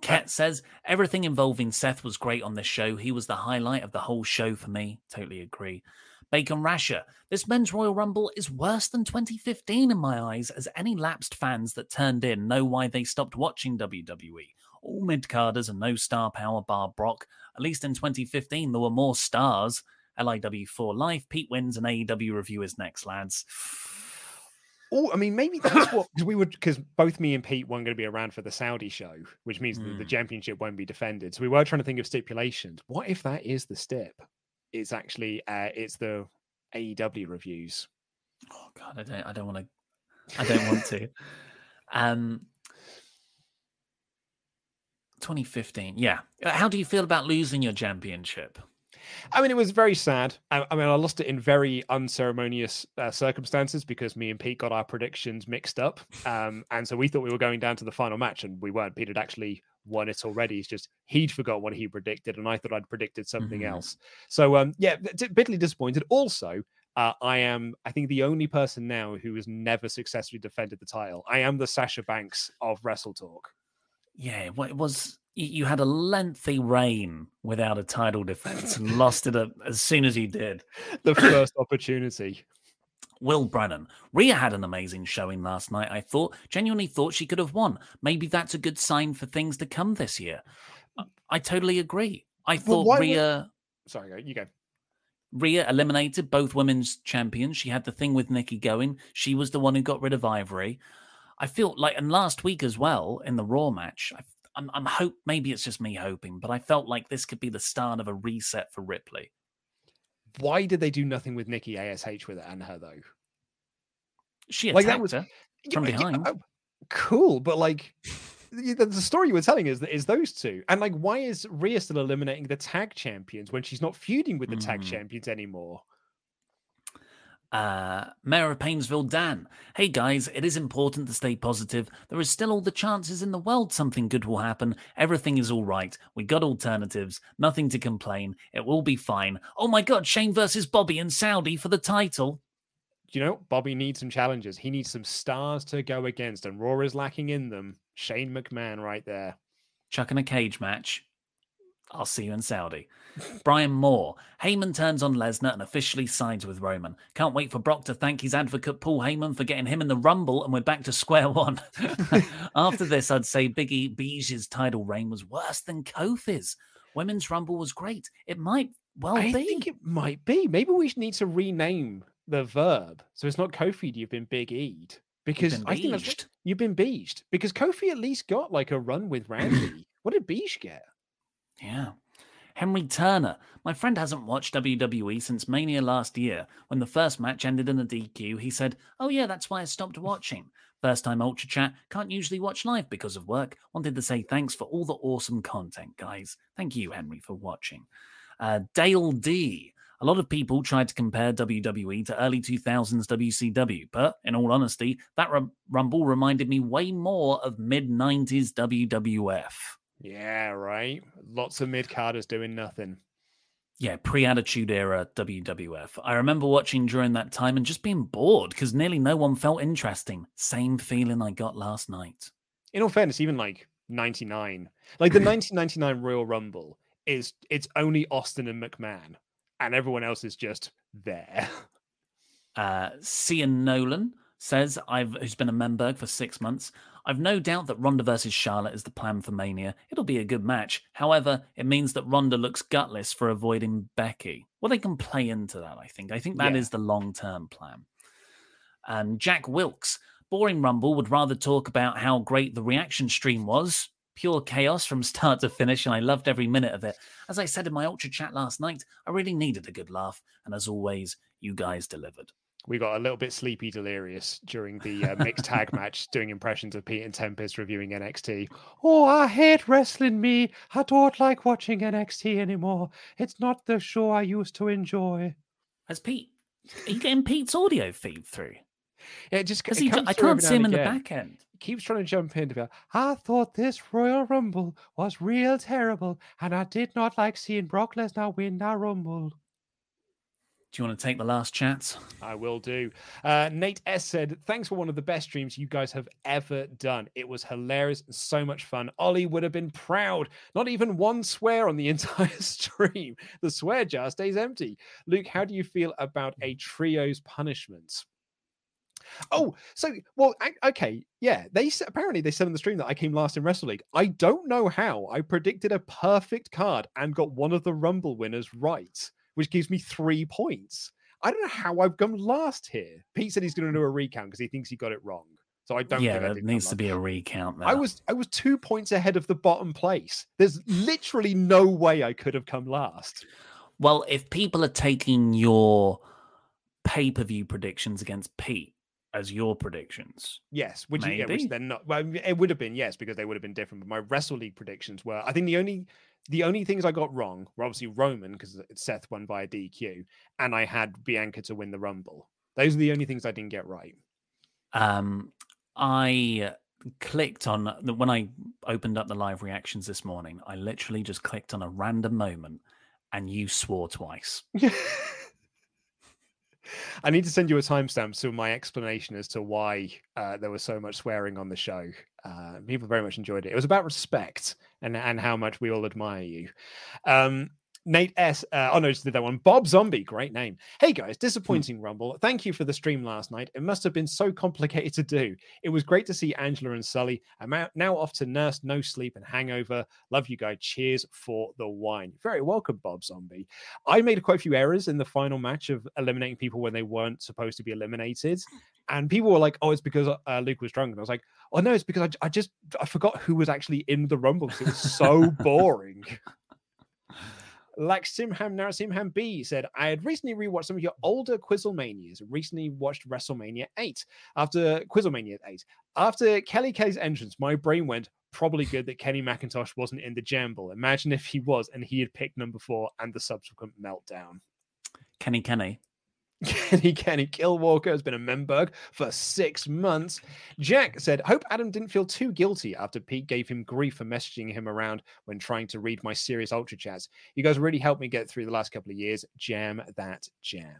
S1: Kat says everything involving Seth was great on this show. He was the highlight of the whole show for me. Totally agree. Bacon Rasher, this men's Royal Rumble is worse than 2015 in my eyes, as any lapsed fans that turned in know why they stopped watching WWE. All mid carders and no star power bar Brock. At least in 2015, there were more stars. LIW for life. Pete wins and AEW review is next, lads.
S2: Oh, I mean, maybe that's what we would because both me and Pete weren't going to be around for the Saudi show, which means that the
S1: Mm.
S2: championship won't be defended. So we were trying to think of stipulations. What if that is the stip? It's actually uh it's the AEW reviews.
S1: Oh God, I don't. I don't want to. I don't want to. Um, 2015. Yeah. Uh, How do you feel about losing your championship?
S2: I mean, it was very sad. I, I mean, I lost it in very unceremonious uh, circumstances because me and Pete got our predictions mixed up, um, and so we thought we were going down to the final match, and we weren't. Pete had actually won it already. It's just he'd forgot what he predicted, and I thought I'd predicted something
S1: Mhm.
S2: else. So, um, yeah, d- bitterly disappointed. Also, uh, I am, I think, the only person now who has never successfully defended the title. I am the Sasha Banks of Wrestle Talk.
S1: Yeah, well, it was. You had a lengthy reign without a title defense and lost it as soon as you did.
S2: The first opportunity.
S1: Will Brennan. Rhea had an amazing showing last night, I thought. Genuinely thought she could have won. Maybe that's a good sign for things to come this year. I, I totally agree. I
S2: Well,
S1: thought
S2: why would-
S1: Rhea.
S2: Sorry, you go.
S1: Rhea eliminated both women's champions. She had the thing with Nikki going. She was the one who got rid of Ivory. I feel like, and last week as well in the Raw match, I, I'm, I'm hope maybe it's just me hoping, but I felt like this could be the start of a reset for Ripley.
S2: Why did they do nothing with Nikki Ash with it and her though?
S1: She
S2: Like, that
S1: attacked
S2: was-
S1: her. From
S2: yeah,
S1: behind.
S2: oh, cool, but like the, story you were telling is that is those two, and like why is Rhea still eliminating the tag champions when she's not feuding with the tag
S1: Mm.
S2: champions anymore?
S1: Uh, Mayor of Painesville, Dan. Hey guys, it is important to stay positive. There is still all the chances in the world something good will happen. Everything is all right. We got alternatives. Nothing to complain. It will be fine. Oh my god, Shane versus Bobby and Saudi for the title.
S2: You know, Bobby needs some challenges. He needs some stars to go against, and Raw is lacking in them. Shane McMahon, right there.
S1: Chuck in a cage match. I'll see you in Saudi. Brian Moore. Heyman turns on Lesnar and officially sides with Roman. Can't wait for Brock to thank his advocate Paul Heyman for getting him in the Rumble, and we're back to square one. After this, I'd say Biggie Beige's title reign was worse than Kofi's. Women's Rumble was great. It might well
S2: I
S1: be.
S2: I think it might be. Maybe we should need to rename the verb so it's not Kofi. You've been big E'd because I think you've been beeged because Kofi at least got like a run with Randy. what did Beige get?
S1: Yeah. Henry Turner. My friend hasn't watched WWE since Mania last year. When the first match ended in a DQ, he said, Oh, yeah, that's why I stopped watching. First time Ultra Chat. Can't usually watch live because of work. Wanted to say thanks for all the awesome content, guys. Thank you, Henry, for watching. Uh, Dale D. A lot of people tried to compare WWE to early 2000s WCW, but in all honesty, that rum- Rumble reminded me way more of mid 90s WWF.
S2: Yeah, right. Lots of mid carders doing nothing.
S1: Yeah, pre Attitude Era WWF. I remember watching during that time and just being bored because nearly no one felt interesting. Same feeling I got last night.
S2: In all fairness, even like 99, like the 1999 Royal Rumble is it's only Austin and McMahon, and everyone else is just there.
S1: Uh, Cian Nolan says, I've who's been a member for six months. I've no doubt that Ronda versus Charlotte is the plan for Mania. It'll be a good match. However, it means that Ronda looks gutless for avoiding Becky. Well, they can play into that, I think. I think that
S2: Yeah.
S1: is the long term plan. And Jack Wilkes, Boring Rumble would rather talk about how great the reaction stream was. Pure chaos from start to finish, and I loved every minute of it. As I said in my Ultra chat last night, I really needed a good laugh, and as always, you guys delivered.
S2: We got a little bit sleepy delirious during the uh, mixed tag match, doing impressions of Pete and Tempest reviewing NXT. Oh, I hate wrestling, me. I don't like watching NXT anymore. It's not the show I used to enjoy.
S1: Has Pete? Are you getting Pete's audio feed through?
S2: Yeah, just
S1: Because he, I can't see him in the back end.
S2: He keeps trying to jump in to go, I thought this Royal Rumble was real terrible, and I did not like seeing Brock Lesnar win that Rumble.
S1: Do you want to take the last chat?
S2: I will do. Uh, Nate S said, Thanks for one of the best streams you guys have ever done. It was hilarious and so much fun. Oli would have been proud. Not even one swear on the entire stream. The swear jar stays empty. Luke, how do you feel about a trio's punishment? Oh, so well, I- okay, yeah. They apparently they said on the stream that I came last in Wrestle League. I don't know how. I predicted a perfect card and got one of the Rumble winners right, which gives me three points. I don't know how I've come last here. Pete said he's going to do a recount because he thinks he got it wrong. So I don't.
S1: yeah,
S2: think
S1: there needs to be a recount there.
S2: I was I was two points ahead of the bottom place. There's literally no way I could have come last.
S1: Well, if people are taking your pay per view predictions against Pete as your predictions,
S2: Yes, which, yeah, which they're not. Well, it would have been yes because they would have been different. But my Wrestle League predictions were. I think the only the only things I got wrong were obviously Roman because Seth won via DQ, and I had Bianca to win the Rumble. Those are the only things I didn't get right.
S1: um, I clicked on when I opened up the live reactions this morning. I literally just clicked on a random moment, and you swore twice.
S2: I need to send you a timestamp to my explanation as to why uh, there was so much swearing on the show. Uh, people very much enjoyed it. It was about respect and and how much we all admire you. Um, Nate S. Uh, oh no, just did that one. Bob Zombie, great name. Hey guys, disappointing Rumble. Thank you for the stream last night. It must have been so complicated to do. It was great to see Angela and Sully. I'm out, now off to nurse no sleep and hangover. Love you guys. Cheers for the wine. Very welcome, Bob Zombie. I made quite a few errors in the final match of eliminating people when they weren't supposed to be eliminated. And people were like, oh, it's because uh, Luke was drunk. And I was like, oh, no, it's because I, I just I forgot who was actually in the Rumble it was so boring. Like Simham now Simham B said, I had recently rewatched some of your older Quizzlemanias. Recently watched WrestleMania 8. After Quizzlemania 8. After Kelly Kelly's entrance, my brain went, probably good that Kenny McIntosh wasn't in the Jamble. Imagine if he was and he had picked number four and the subsequent meltdown.
S1: Kenny Kenny.
S2: Kenny Kenny Killwalker has been a member for six months. Jack said, Hope Adam didn't feel too guilty after Pete gave him grief for messaging him around when trying to read my serious ultra chats. You guys really helped me get through the last couple of years. Jam that jam.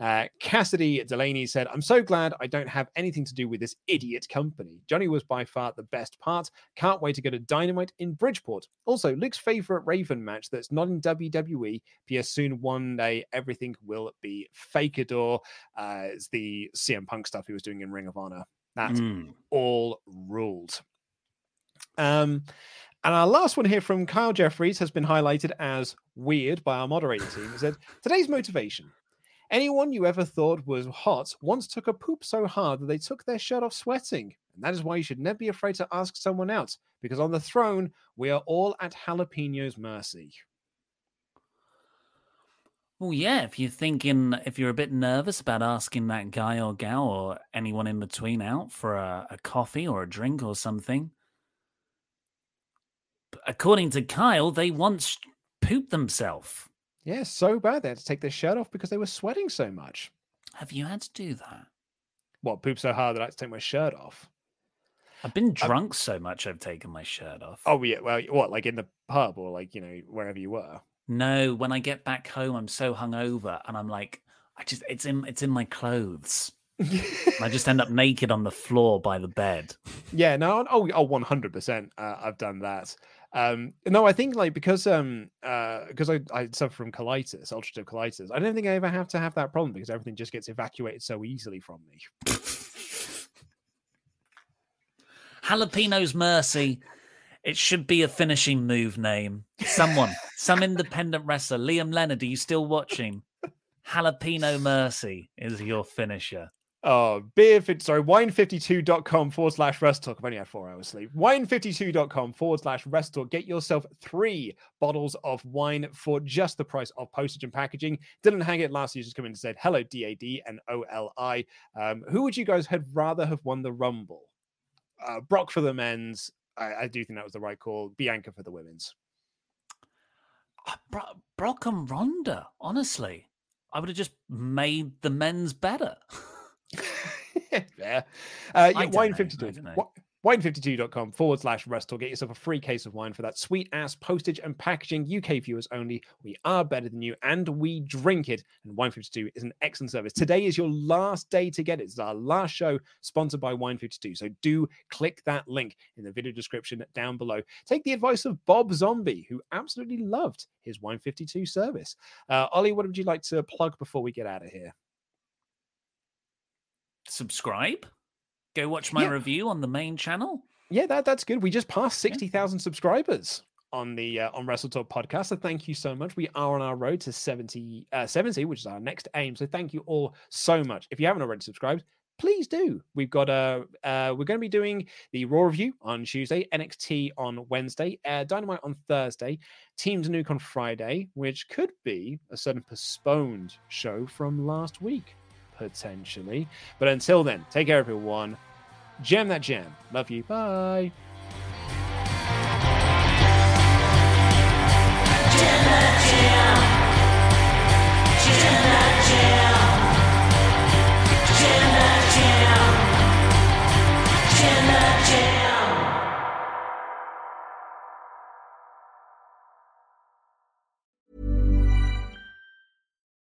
S2: Uh, Cassidy Delaney said, I'm so glad I don't have anything to do with this idiot company. Johnny was by far the best part. Can't wait to go to Dynamite in Bridgeport. Also, Luke's favorite Raven match that's not in WWE. P.S. Soon one day everything will be Fakeador. Uh, it's the CM Punk stuff he was doing in Ring of Honor. That's
S1: Mm.
S2: all ruled. Um, and our last one here from Kyle Jeffries has been highlighted as weird by our moderator team. He said, Today's motivation. Anyone you ever thought was hot once took a poop so hard that they took their shirt off sweating. And that is why you should never be afraid to ask someone out, because on the throne, we are all at Jalapeno's mercy.
S1: Well, yeah, if you're thinking, if you're a bit nervous about asking that guy or gal or anyone in between out for a, a coffee or a drink or something, according to Kyle, they once pooped themselves.
S2: Yeah, so bad they had to take their shirt off because they were sweating so much.
S1: Have you had to do that?
S2: What, poop so hard that I had to take my shirt off?
S1: I've been drunk so much I've taken my shirt off.
S2: Oh, yeah. Well, what, like in the pub or like, you know, wherever you were?
S1: No, when I get back home, I'm so hungover, and I'm like, I just it's in it's in my clothes. I just end up naked on the floor by the bed.
S2: Yeah, no, oh, oh, one hundred percent. Uh, I've done that. Um, no, I think like because um uh because I, I suffer from colitis, ulcerative colitis. I don't think I ever have to have that problem because everything just gets evacuated so easily from me.
S1: Jalapeno's Mercy. It should be a finishing move name. Someone, some independent wrestler. Liam Leonard, are you still watching? Jalapeno Mercy is your finisher.
S2: Oh, beer, sorry, wine52.com forward slash rest talk. I've only had four hours sleep. Wine52.com forward slash rest talk. Get yourself three bottles of wine for just the price of postage and packaging. Dylan Haggett last year just come in and said, hello, DAD and OLI. Um, who would you guys have rather have won the Rumble? Uh, Brock for the men's. I, I, do think that was the right call. Bianca for the women's.
S1: Uh, Bro- Brock and Ronda, honestly. I would have just made the men's better.
S2: yeah. Uh, yeah wine 52. Wine52.com forward slash rest or get yourself a free case of wine for that sweet ass postage and packaging. UK viewers only. We are better than you and we drink it. And Wine52 is an excellent service. Today is your last day to get it. It's our last show sponsored by Wine52. So do click that link in the video description down below. Take the advice of Bob Zombie, who absolutely loved his Wine52 service. Uh, Oli, what would you like to plug before we get out of here?
S1: Subscribe. Go watch my yeah. review on the main channel.
S2: Yeah, that that's good. We just passed sixty thousand yeah. subscribers on the uh, on Wrestle Talk podcast. So thank you so much. We are on our road to 70, uh, 70, which is our next aim. So thank you all so much. If you haven't already subscribed, please do. We've got a uh, uh, we're going to be doing the Raw review on Tuesday, NXT on Wednesday, uh, Dynamite on Thursday, Teams Nuke on Friday, which could be a certain postponed show from last week potentially. But until then, take care, everyone. Jam that jam. Love you. Bye.